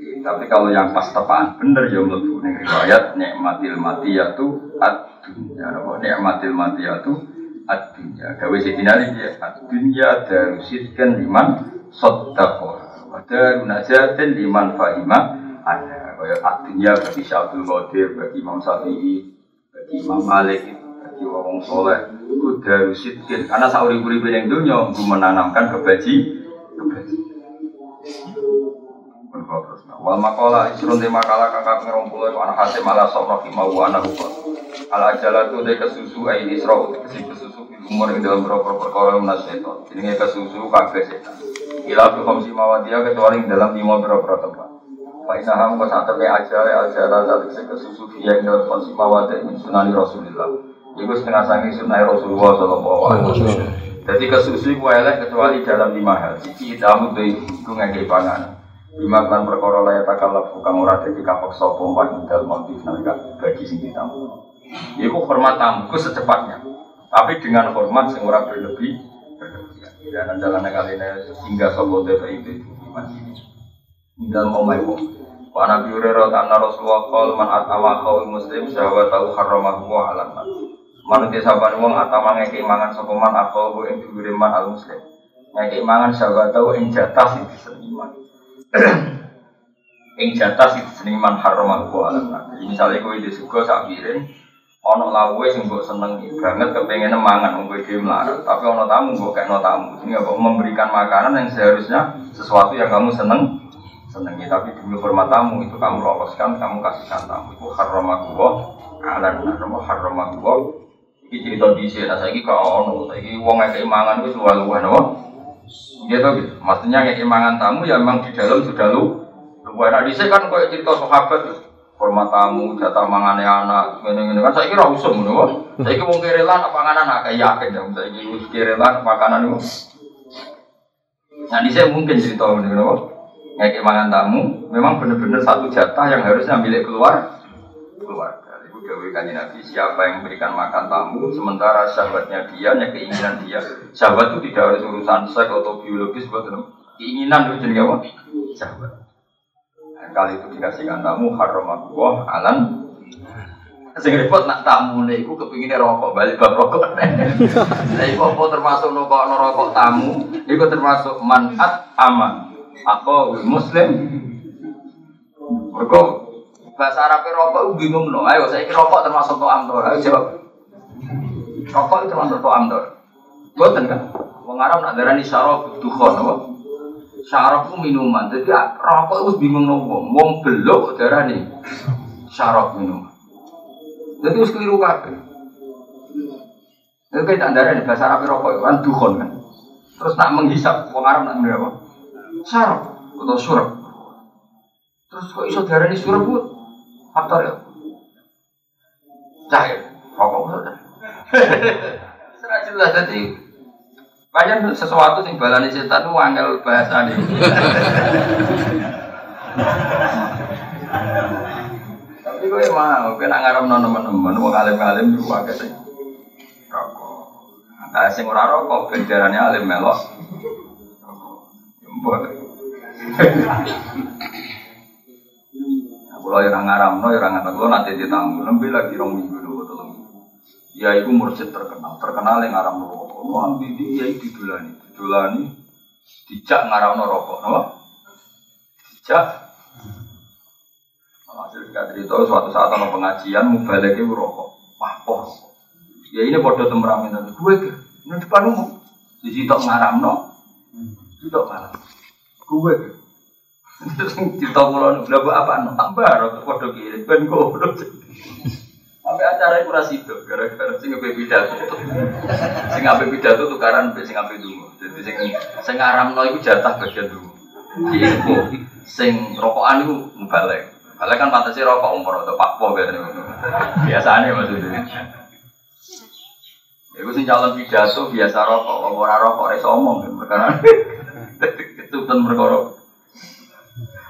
tapi kalau yang pas tepaan bener ya mlebu ning riwayat nikmatil matiyatu ad-dunya nama nikmatil matiyatu ad-dunya gawe sidina iki ya ad-dunya darusidkan liman saddaqa wa darunajatin liman fahima ada kaya ad-dunya bagi Syaikhul Qadir bagi Imam Syafi'i bagi Imam Malik bagi wong soleh itu dari sidkin karena sauri puri yang dunia untuk menanamkan kebaji kebaji Wal makola isrun di makalah kakak ngerong pulau itu anak hasim ala sok mau anak hukum ala jala tu de kesusu ayi isra uti kesi kesusu di umur yang dalam berapa perkara yang naseton ini kesusu kakek setan. Ila fi khamsi mawadia kecuali dalam lima berapa tempat. Pak Inaham kau satu kayak aja aja rasa kesusu yang dalam khamsi mawadia min sunani Rasulullah Iku setengah sangi sunnah Rasulullah Sallallahu Alaihi Wasallam. Jadi kesusu ku elek kecuali dalam lima hal. Cici tamu tuh iku ngekei pangan. Lima kan perkara layak takalap bukan ora jadi kapok sopo wa indal motif nalika bagi sing ditamu. Iku hormat tamu secepatnya. Tapi dengan hormat sing ora berlebih. Dan jalannya kali ini hingga sopo TPI itu masih dalam omai wong. Wa Nabi Hurairah anna Rasulullah qol man atama qaul muslim syahwatahu harramahu wa alam Manusia sahabat wong atama ngeke mangan sokoman atau ing dhuwure man al muslim. Ngeke mangan sahabat tau ing jatah. ing jatah sing diseniman haram aku alam. Jadi misalnya kowe di suka sak ono lawe sing mbok seneng banget kepengen mangan wong kowe dhewe melarat. Tapi ono tamu mbok kekno tamu. Ini apa memberikan makanan yang seharusnya sesuatu yang kamu seneng senengi tapi demi hormat tamu itu kamu loloskan kamu kasihkan tamu itu haram aku alam haram aku Iki cerita di sini, nah saya kau ono, saya uang yang keimangan itu selalu nopo. Gitu, gitu. Maksudnya yang keimangan tamu ya memang di dalam sudah lu. Luar nah di kan kau cerita sahabat, hormat tamu, jatah mangane anak, ini kan saya kira usum nopo. Saya kira mungkin rela apa makanan agak yakin ya, saya kira rela makanan itu. Nah di sini mungkin cerita ini nopo. Yang keimangan tamu memang benar-benar satu jatah yang harusnya milik keluar keluar. Dewi kanji Nabi, siapa yang memberikan makan tamu, sementara sahabatnya dia, yang keinginan dia. Sahabat itu tidak harus urusan seks atau biologis, buat keinginan itu jadi apa? Sahabat. Nah, kali itu dikasihkan tamu, haram Allah, alan Sing repot nak tamu nih, aku kepinginnya rokok balik bab rokok. Nah, apa termasuk rokok rokok tamu? Iku termasuk manat aman. Aku muslim. Mereka bahasa Arab rokok itu bingung no. Ayo saya rokok termasuk to'am to. Ayo jawab. Rokok itu termasuk to'am to. Boten kan? Wong Arab nak darani syarab dukhon apa? Syarab minuman. Jadi rokok itu bingung no wong. Wong belok darani syarab minuman. Jadi harus keliru kabeh. Itu kita darani bahasa Arab rokok itu kan dukhon kan. Terus nak menghisap wong Arab nak apa? Syarab atau surab. Terus kok iso darani surab? Faktor ya. Cair. Rokok maksudnya. Serah jelas jadi banyak sesuatu sing balani setan itu angel bahasa nih. Tapi gue mau, gue nak ngaram non teman-teman, mau alim-alim di rumah sih. Rokok. Nah, sing ora rokok, benderane alim melok. Rokok. Kalau yang ngaram, no, yang ngaram, lo nanti ditamu, lebih lagi rong minggu dulu, tolong. Ya, itu mursyid terkenal, terkenal yang ngaram rokok. Lo ambil dia itu dulani, dulani, dijak ngaram rokok, no? Dijak. Hasil cerita suatu saat ada pengajian, mubalek itu rokok, wah pos. Ya ini bodoh temperamen tadi, gue ke, ini depan umum, di situ ngaram no, situ ngaram, gue ke. Pulau udah buat apa? No, tambah rokok foto kiri, ben goblok. Sampai acara itu rasi itu, gara-gara sing ngapain pidato, sing ngapain pidato tukaran, sing ngapain dulu. Jadi sing sing ngaram no itu jatah bagian dulu. Iku sing rokokan itu balik. Balik kan pantasnya rokok umur atau pakpo biasanya. Biasanya maksudnya. Iku sing calon pidato biasa rokok, ora rokok ora omong perkara. Ketutupan perkara.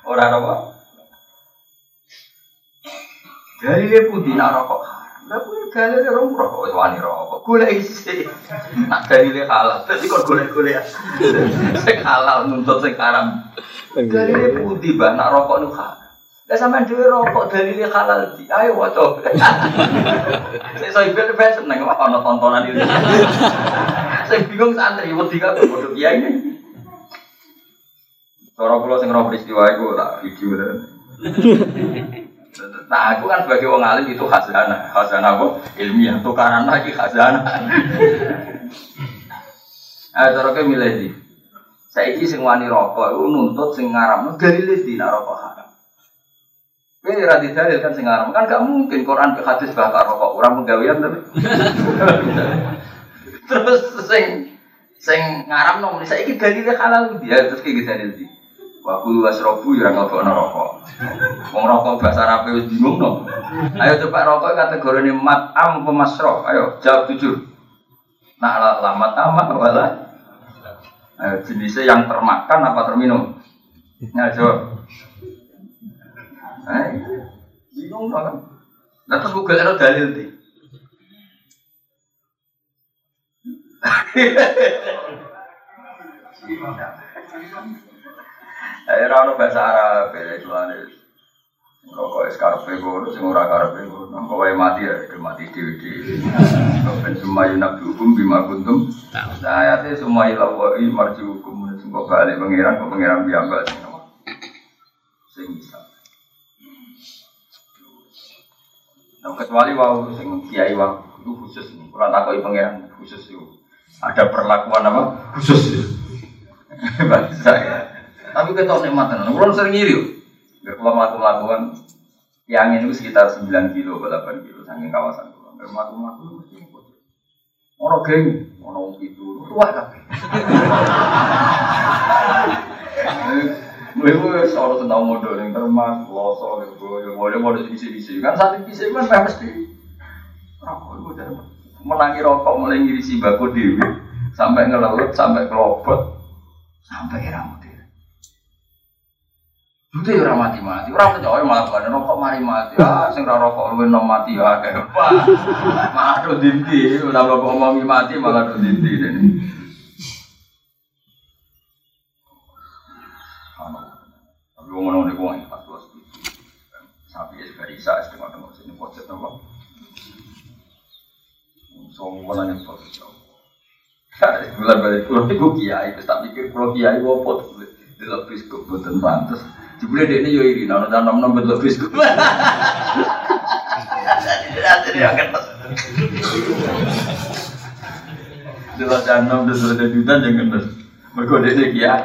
Ora apa? Dari dia putih nak rokok Lah kuwi gale rong rokok wis wani rokok. Golek isi. Nak dari dia halal. Dadi kok golek-golek. Sing halal nuntut sing haram. Gale dia putih bah nak rokok nu halal. Lah sampean dhewe rokok dari dia halal di. Ayo waca. Saya saya ben ben seneng ana tontonan itu. Saya bingung santri wedi kabeh padha kiai ini. Cara kula sing roh peristiwa iku tak video Nah, aku kan sebagai wong alim itu khazanah, khazanah apa? Ilmiah, tukaran lagi khazanah. Eh, cara ke milih di. Saiki sing wani rokok iku nuntut sing ngaramno dalile di nak rokok haram. Kowe ora didalil kan sing ngaram, kan gak mungkin Quran ke hadis bakar rokok, orang penggawean tapi. Terus sing sing ngaramno muni saiki dalile halal dia terus kayak gitu dalil di. Waktu wasrobu ya ngelokok rokok. Wong rokok bahasa Arab wis bingung no. Ayo coba rokok kategori ini matam apa masroh. Ayo jawab jujur. Nah lamat amat wala. Ayo jenisnya yang termakan apa terminum? Nah jawab. Eh, bingung no kan? Nah terus Google ada dalil di. Eh, ora ono bahasa Arab, ya tuane. Rokok es karpe ngono, sing ora karpe ngono. Kok wae mati ya, itu mati dhewe-dhewe. Ben semua yunak hukum bima kuntum. Saya teh semua ilahi marji hukum sing kok balik pangeran, kok pangeran biambak sing apa. Sing bisa. Nah, kecuali wau sing kiai wau itu khusus nih. Kurang takoki pangeran khusus itu. Ada perlakuan apa? Khusus. Bahasa ya. Tapi kita nikmat tenan. Kulo sering ngiri. Gak kalau melakukan yang ini sekitar 9 kilo 8 kilo saking kawasan kulo. Gak melakukan mesti ngikut. Ono geng, ono itu, tua kabeh. Mulai gue soal tentang modal yang termas, loso, gue boleh boleh bisi-bisi. Kan saat bisi kan mesti rokok menangi rokok mulai ngiri si baku dewi sampai ngelaut sampai kelopot sampai rambut Dute ora mati-mati, ora percaya oh, malah bar rokok mari mati. Ah, sing ora rokok luwih nom mati ya apa? Malah do dinti, ora rokok omongi mati malah do dinti dene. Anu, tapi wong ngono niku wong pas kulo setuju. Sapi es barisa es tengok tengok sini pojok nopo. Song wala nang pojok. kalau balik kulo iku kiai, wis tak mikir kulo kiai opo to delok biskup boten pantes. Jebule dekne yo iri nang tanam nom delok biskup. Jadi ya kan. Delok tanam delok dedutan jangan terus. Mergo dekne kiai.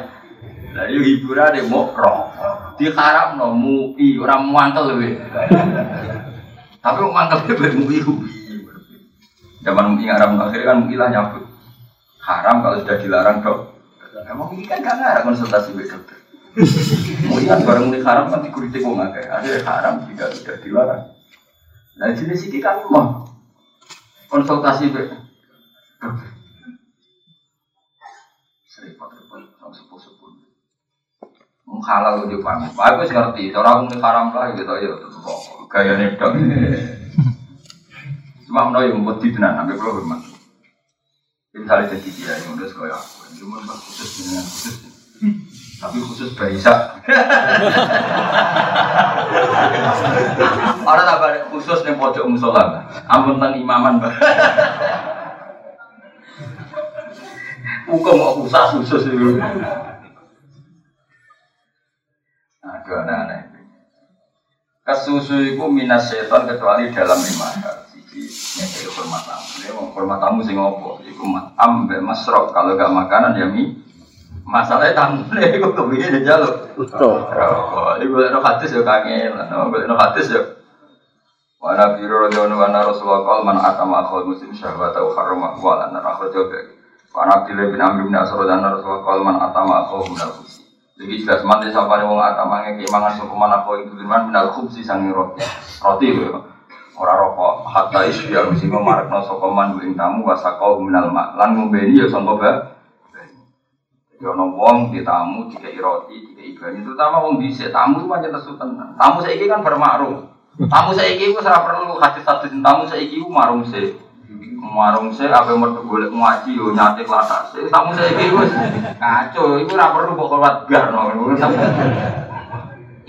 Lah yo hiburan deh mau rokok. Diharap no mui orang mantel lebih. Tapi mantel mui Zaman mui haram akhirnya kan mui lah nyabut. Haram kalau sudah dilarang dok. Emang ini kan gak ngarang konsultasi dengan dokter. Mui kan barang mui haram kan dikuritik wong akeh. Ada haram jika sudah dilarang. Nah jenis ini kan mau konsultasi dengan dokter. Seripot-repot halal di. Aku ngerti, cara aku haram lah gitu ya gaya nedok. Cuma mau yang buat di tenan, sampai kalau berman. Misalnya jadi yang udah sekolah cuma khusus dengan khusus. Tapi khusus Baisa. Orang tak khusus nih pojok musola, ampun tentang imaman bah. Hukum mau khusus khusus itu. Aduh aneh-aneh. Kesusu itu minas setan kecuali dalam lima hal. Nyekeli hormat tamu. Ini hormat tamu sing ngopo? Iku ambe masrok. Kalau gak makanan ya mi. Masalahnya tamu ini kok kebiye dia jaluk. Betul. Ini gue no hadis ya kangen. No hadis ya. Wana biru radhiyallahu anhu Rasulullah qala man atama akhul muslim syahwata wa harrama wa lana akhrajahu. Wana Abdullah bin Amr bin Asrad anna Rasulullah qala man atama akhul min al-khubsi. Jadi jelas mati siapa nih wong atama ngeki mangan sukuman apa itu firman minal khubsi sangi roti. Roti lho. Ora rokok hatta isya mesti marekno saka man ing tamu wasakau minal mak. Lan ngombeni ya sangka ba. Ya ono wong di tamu dikai roti, dikai banyu. Terutama wong dhisik tamu pancen lesu tenan. Tamu saiki kan bermakrum. Tamu saiki wis ora perlu hadis-hadis tamu saiki ku marung sih. Marung sih apa mertu golek ngaji yo nyate latas. Tamu saiki wis kacau, iku ora perlu kok kuat bar no.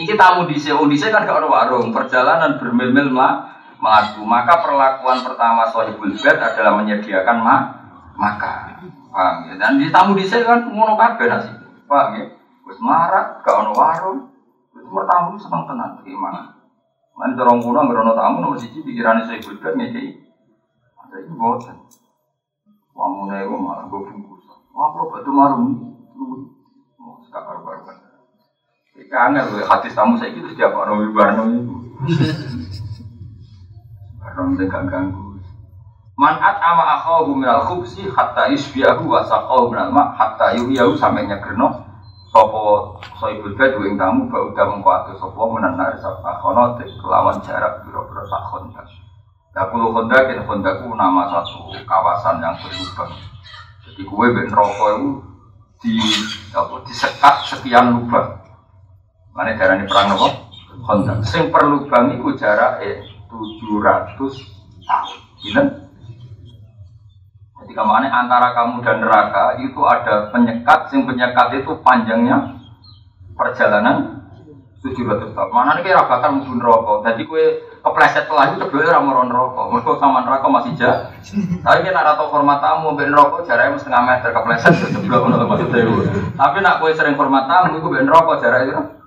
Iki tamu di sini, di kan gak ada warung, perjalanan bermil-mil lah melaku. Maka perlakuan pertama sohibul bed adalah menyediakan ma maka, paham ya? Dan di tamu di kan ngono kabeh nasi, paham ya? Wis marak, gak ada warung, wis tamu seneng tenan gimana? Mana dorong kuno ngerono tamu nomor siji pikirannya sohibul bed ngekei. Ada ini bosan. Wamune itu malah gue bungkus. Wah, kalau batu marung, mau sekarang baru Iki angel hadis tamu itu setiap orang wibarno itu. Orang tegak ganggu. Man at'ama akhahu minal khubsi hatta yusbiyahu wa saqahu minal ma hatta yuhiyahu sampai nyegerno sapa soibul bed ing tamu ba udah mengko atus sapa menanar sapa kono kelawan jarak pira-pira sak khondak. Lah kulo khondak yen khondakku nama satu kawasan yang berlubang. Jadi kue ben rokok itu di apa disekat sekian lubang. Mana darah ini perang nopo? Kontak. Sing perlu bang iku jarak eh tujuh ratus tahun. Gila? Jadi ke mana antara kamu dan neraka itu ada penyekat. Sing penyekat itu panjangnya perjalanan tujuh ratus tahun. Mana nih kira bakal mungkin rokok. Jadi kue kepleset telah itu sebelumnya ramoran rokok. Mereka sama neraka masih jauh. Tapi kita atau format tamu ben rokok jaraknya setengah meter kepleset sebelum menurut maksudnya. Tapi nak kue sering format tamu itu ben rokok jaraknya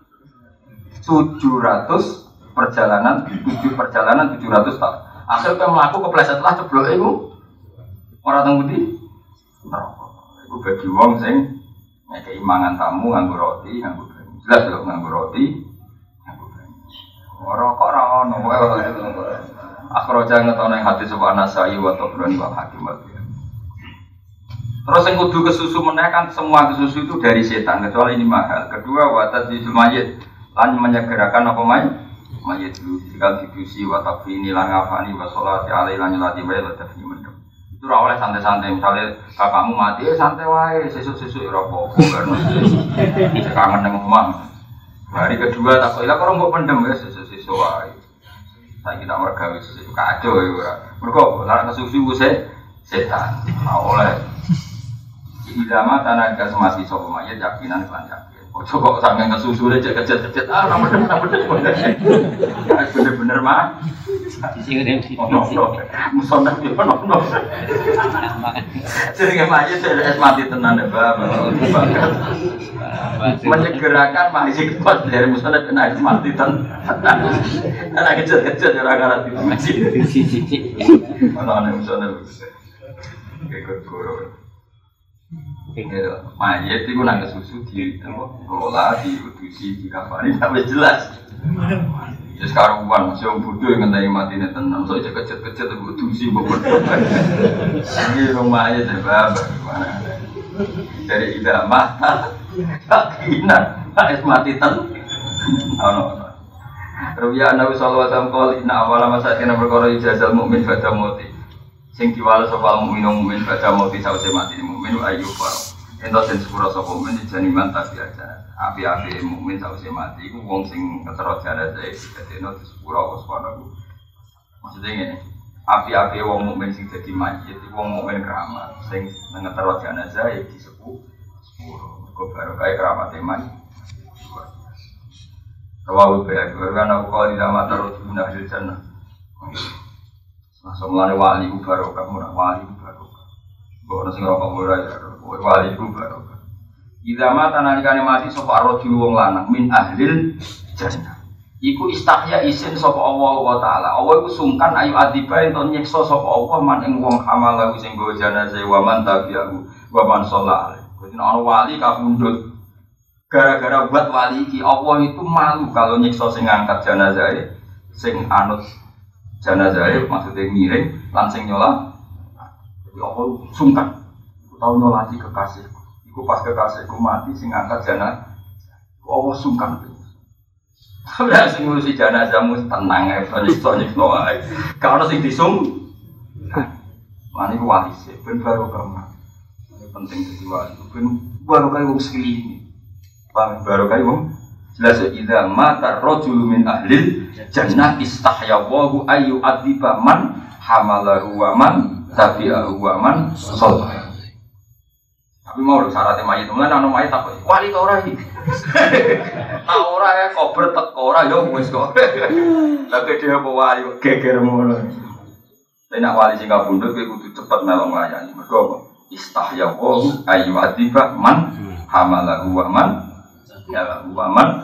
700 perjalanan, 7 perjalanan 700 tahun. Akhirnya kan melaku kepleset lah ceblok itu orang tunggu di. Itu bagi wong sing ngekei mangan tamu nganggo roti, nganggo banyu. Jelas loh nganggo roti, nganggo banyu. Ora kok ora ono ngetono yang hati sebuah nasai wa tabrani wa hakim Terus yang kudu kesusu menaikkan semua kesusu itu dari setan kecuali ini mahal. Kedua watat di mayit lan menyegerakan apa mai mayit dulu jika didusi wa ini lan ngafani wa sholati alaihi lan nyolati wae mendem. Itu ora santai-santai misalnya bapakmu mati eh santai wae sesuk-sesuk ya ora apa-apa kangen nang omah. Hari kedua tak kok orang mau pendem ya sesuk-sesuk wae. Saya kita mergawe sesuk kacau ya ora. Mergo lara kesusu se setan. Ora oleh. Idama tanah gas mati sopo mayat yakinan kelan yakin Ojo kok sampe kesusu aja kecet-kecet ah ora bener ora bener. Bener-bener mah. Ngene sisi. Ono ono. Musonah yo ono ono. Jenenge mayit es mati tenan ya, Bapak. Menyegerakan masih kuat dari musonah kena es mati tenan. Anak kecet-kecet ora masih. Sisi sisi. Ono ana musonah. Kayak guru. Mayat itu nang susu di kelola, diutusi, dikafani, sampai jelas. Ya sekarang uang masih orang bodoh yang ngentai mati nih tenang, so kecet kecet itu utusi bobot. Ini rumah aja deh bapak gimana? Dari tidak mata, kina, es mati ten. Oh no. Rubiah Nabi Sallallahu Alaihi Wasallam kali, nah awal masa kena berkorban ijazah mukmin pada mati sing diwales sapa mukmin mukmin pada mati sause mati. Mukmin ayu faro. Ento sing sepuro sapa mukmin jani mantap biasa api-api mukmin sause mati. Iku wong sing ketero jenazah dadi eno sepuro apa sepuro maksudnya ngene api-api wong mukmin sing dadi mayit iku wong mukmin keramat. Sing ngetero jenazah ya disebut sepuro kok baru kaya keramat iman Rawahu bayar, karena aku kalau tidak mata guna hasil jannah. Nah, semulanya wali ku barokah, murah wali ku barokah. Kok nasi rokok murah ya, wali ku barokah. Ida mata nalikane mati sapa rajul wong lanang min ahlil jannah. Iku istahya isin sapa Allah wa taala. Allah iku sungkan ayu adiba ento nyiksa sapa Allah man ing wong hamalahu sing go jenazah wa man tabi'ahu wa man sholat. Jadi ana wali kabundut gara-gara buat wali iki Allah itu malu kalau nyiksa sing ngangkat jenazah sing anut jenazah maksudnya miring langsung nyola. Jadi Allah sungkan. Aku tahu nyolati kekasih. Aku pas kekasihku mati sing angkat jenazah Allah sungkan. Udah sing ngurusi jenazahmu tenang ya, nyiksa nyiksa ae. Kalau sing disung, mana itu wali sih, ben baru. Ini penting jadi wali, ben baru kayak wong sekeliling. Paham? Baru kayak wong jelas ya idza mata rajul min ahlil jannah istahya wa ayu adiba man hamalahu wa man tabi'ahu wa man sallallahu tapi mau lho syaratnya mayit. Mulai nang mayit apa wali ta ora iki. Ta ora ya kober teko ora ya wis kok. Lha dia apa wali geger ngono? Tapi nak wali sing kabundut kowe kudu cepet melong layani mergo apa? Istahya wa ayu adiba man hamalahu wa man ya wa man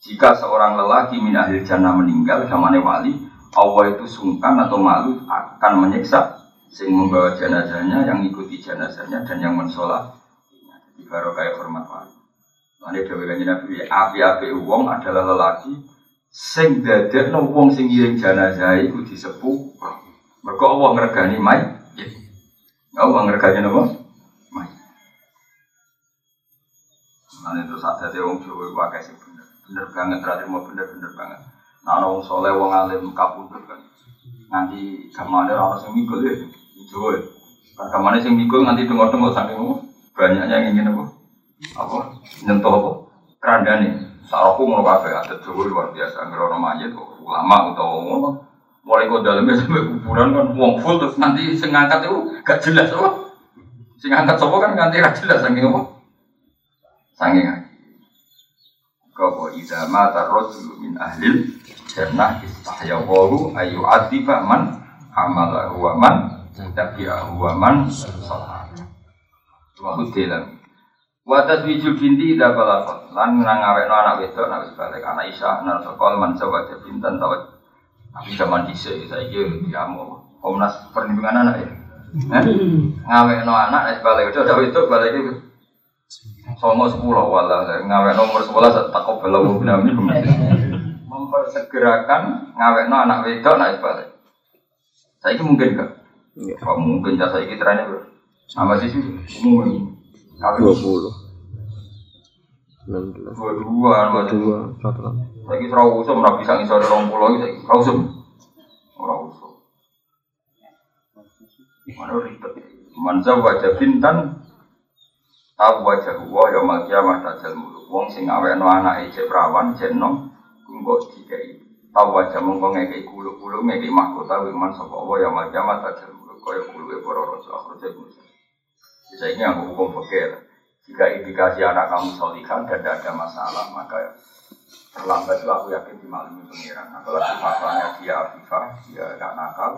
jika seorang lelaki min ahli jannah meninggal zamane wali Allah itu sungkan atau malu akan menyiksa sing membawa jenazahnya yang ikuti jenazahnya dan yang mensolat. Jadi baru hormat wali. Lalu dewi kanji nabi api-api uang adalah lelaki sing dadek no wong sing ngiring jenazah itu disepuh. Mereka Allah ngergani mai Allah ngergani apa? Nanti terus ada dia wong Jawa pakai sing bener, bener banget terakhir mau bener-bener banget. Nah, wong soleh, wong alim kabundut kan. Nanti ke mana orang sing mikul ya, Jawa. Ke mana sing mikul nanti tengok-tengok saking banyaknya yang ingin apa? Apa? Nyentuh apa? Kerandani. Sarapku mau kafe ada Jawa luar biasa. Ngerono mayat kok ulama atau ngono. Mulai kok dalamnya sampai kuburan kan wong full terus nanti sing ngangkat itu gak jelas apa? Sing kan nganti gak jelas saking apa? Saking ngaji. Kau ida mata rojul min ahlil istahya wahu ayu adiba man amalahu wa man tabi'ahu wa man salat. Wa hudilam. Wa taswijul binti ida balakot. Lan nang awekno anak wedok nak wis balik anak Isa anak sekol man sawaja bintan tawat. Tapi zaman dhisik saiki diamu. Komnas perlindungan anak ya. Ngawekno anak wis balik wedok wedok balik iki Songo sepuluh wala ngawek nomor sebelas tak kau belum binami mempersegerakan ngawek no anak wedok naik balik. Saya ini mungkin gak? Kok mungkin jasa ini trennya bro? Sama sih sih mungkin. dua puluh Dua dua, dua dua satu Saya ini serau usum, rapi sang iso ada orang pulau ini, serau usum. Orang usum. Mana ribet? Manza wajah bintan tahu wajah gua ya mal kiamah dajal muluk wong sing awekno anake cek perawan cek nom kunggo dikai tahu wajah mongko ngekei kulo-kulo ngekei mahkota wiman sapa Allah ya mal kiamah dajal muluk kaya kuluwe para raja akhir cek Bisa ini aku hukum fakir Jika indikasi anak kamu solihan dan tidak ada masalah, maka terlambat itu aku yakin dimaklumi pengiran. Apalagi faktanya dia afifah, dia tidak nakal,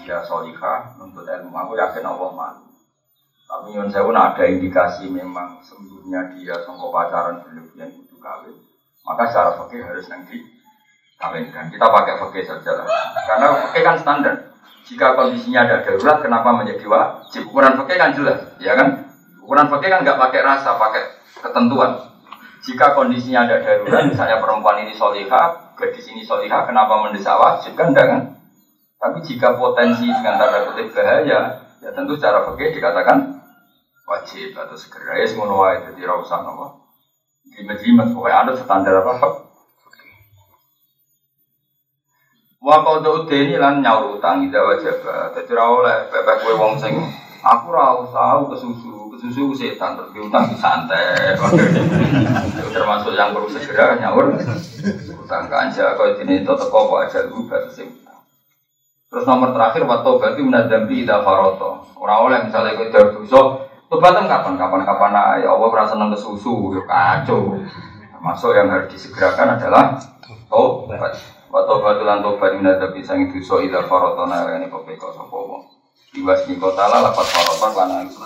dia solihah, nuntut ilmu. Aku yakin Allah malu. Tapi nyun saya pun ada indikasi memang sembuhnya dia songkok pacaran berlebihan butuh kawin. Maka secara fakir harus nanti kawinkan. Kita pakai fakir saja lah. Karena fakir kan standar. Jika kondisinya ada darurat, kenapa menjadi wajib? Ukuran fakir kan jelas, ya kan? Ukuran fakir kan nggak pakai rasa, pakai ketentuan. Jika kondisinya ada darurat, misalnya perempuan ini solihah, gadis ini solihah, kenapa mendesak wajib? Kan kan? Tapi jika potensi dengan tanda kutip bahaya, ya tentu secara fakir dikatakan wajib atau segera ya semua wae jadi rausan apa jimat-jimat pokoknya ada standar apa Wa qadu ini lan nyaur utang ida wajib. Dadi ora oleh pepek kowe wong sing aku ora usah kesusu, kesusu setan terus utang santai. Termasuk yang perlu segera nyaur utang kanja kau ini itu teko apa aja lu batas Terus nomor terakhir waktu berarti menadambi ida faroto. Orang oleh misalnya jauh dosa, tobatan kapan? Kapan kapan ya Allah merasa seneng kesusu, ya kacau. Termasuk yang harus disegerakan adalah tobat. Waktu batu lan tobat menadabi sang dosa ida faroto nah ini kau peko sopo wong. Di kota lah lapat faroto karena itu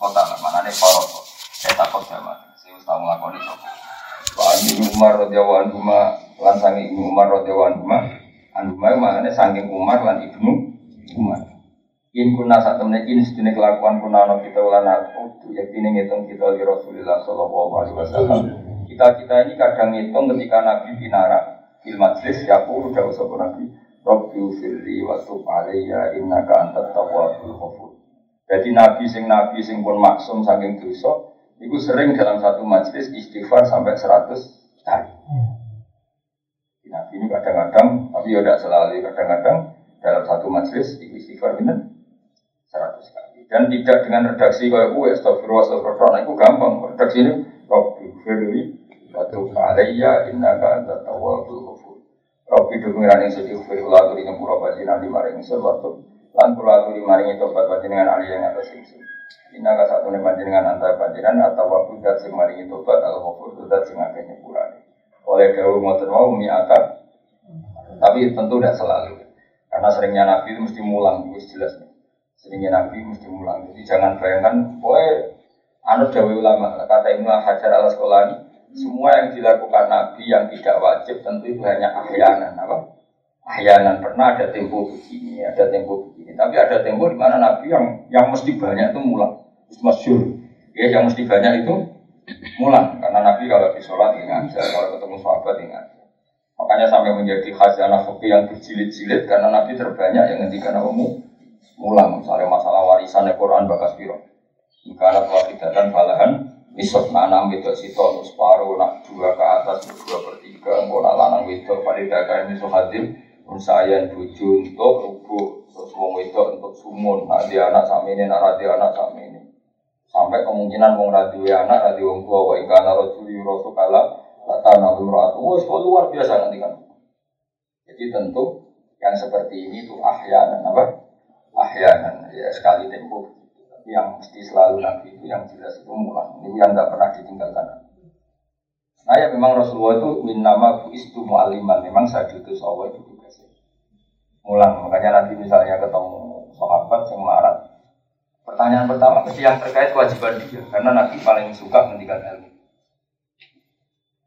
kota lah mana nih faroto. Saya takut sama. Saya tahu ngelakoni sopo. Pak Umar radhiyallahu anhu lan sangi Umar radhiyallahu anhu Anu mau maknanya saking Umar lan ibnu Umar. In kuna saat temen in sedini kelakuan kuna no kita ulan aku ya kini ngitung kita di Rasulullah Shallallahu Alaihi Wasallam. Kita kita ini kadang ngitung ketika Nabi binara fil majlis ya aku udah usah Nabi. Robbi ufirli wa tub alayya innaka antat tawwabul ghafur. Jadi Nabi sing Nabi sing pun maksum saking dosa, itu sering dalam satu majlis istighfar sampai 100 kali. Nabi ini kadang-kadang, tapi ya tidak selalu, kadang-kadang dalam satu majelis istighfar benar seratus kali. Dan tidak dengan redaksi kayak gue, astagfirullah, astagfirullah, nah, itu gampang. Redaksi ini, Rabbi firli, watu alayya innaka anta tawwabul ghafur. Rabbi dumiran yang sedih firullah turi nyempura bajinan di maring waktu lan kula turi maring tobat bajinan ali yang atas ingsun. Innaka satu nih bajinan antara bajinan atau waktu dat sing maring tobat al ghafur dat sing nyepurane oleh Dawu Ngoten mau mi'ata tapi tentu tidak selalu karena seringnya Nabi itu mesti mulang itu jelas nih seringnya Nabi mesti mulang. Jadi jangan bayangkan boy anut Dawu ulama kata Ibnu Hajar al Asqalani semua yang dilakukan Nabi yang tidak wajib tentu itu hanya ahyanan apa? Ahyanan. Pernah ada tempo begini ada tempo begini. Tapi ada tempo di mana Nabi yang yang mesti banyak itu mulang. Masyur. Ya yang mesti banyak itu mulang. Karena Nabi kalau di sholat ingat kalau ketemu sahabat ingat makanya sampai menjadi khazanah fikih yang berjilid-jilid karena Nabi terbanyak yang ngendikan kamu mulang misalnya masalah warisan Quran bakas biro karena dan balahan nisab nak enam itu sito separuh nak dua ke atas dua per tiga nak lanang itu pada dagang ini hadir unsayan buju untuk rubuh terus wong itu untuk sumun nak dia anak sama ini nak dia anak sama ini sampai kemungkinan wong radio anak radio wong tua wa rasuli rasul kala latana umratu wes luar biasa nanti kan. Jadi tentu yang seperti ini tuh ahyanan apa ahyanan ya sekali tempo tapi yang mesti selalu nabi itu yang jelas itu mulang. Ini yang tidak pernah ditinggalkan nah ya memang Rasulullah itu min nama istu mu'aliman memang saya itu Allah itu tugasnya mulang. Makanya nanti misalnya ketemu sahabat yang marah Pertanyaan pertama mesti yang terkait kewajiban dia, karena Nabi paling suka mendikan ilmu.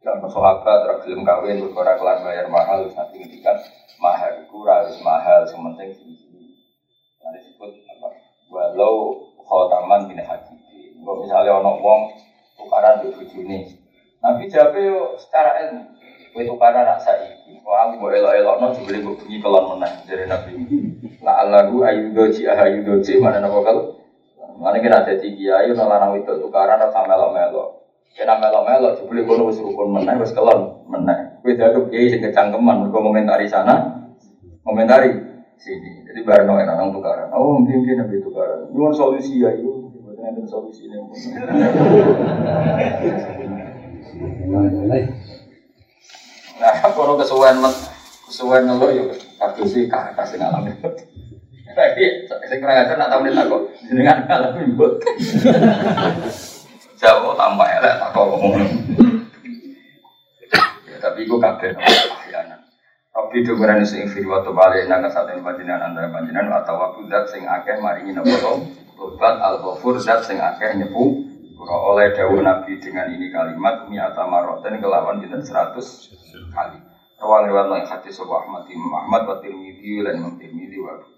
Yang sahabat tergelum kawin, berkora kelas bayar mahal, nanti ngendikan mahal kurang, harus mahal, sementing Nah disebut apa? Walau khotaman bin haji. Kalau misalnya ono wong tukaran di bujuni, Nabi jawab secara ilmu. Kue tukaran nak saiki, wah mau elok-elok no, juga gue bunyi kelon menang dari Nabi. La Allahu ayudoji ahayudoji mana nama kalau Mana kita ada tiga ayu nala nang itu tukaran atau melo melo. Kena melo melo, jebule kono wis rukun meneh, wis kelon meneh. Kowe dianggap kiai sing kecangkeman, mergo komentari sana, komentari sini. Jadi barno enak nang tukaran. Oh mungkin mungkin nabi tukaran. Nyuwun solusi ya itu, bukan ada solusi ini. Nah, kalau kesuwen kesuwen ngeluh yuk, kartu sih kakak kasih ngalamin. Tapi sing kurang ajar nak tahu nih kok jenengan ngalamin buat. Jauh tak ngomong. Ya, tapi iku kabeh Tapi dukuran sing firi wa tobale nang kasaten panjenengan antara panjenengan atau waktu zat sing akeh maringi napa to? Tobat al-ghafur zat sing akeh nyepu Ora oleh dawuh Nabi dengan ini kalimat mi'ata maroten kelawan pinten 100 kali. Rawal riwayat yang hadis sapa Ahmad Imam Ahmad wa Tirmidzi lan Imam Tirmidzi wa Abu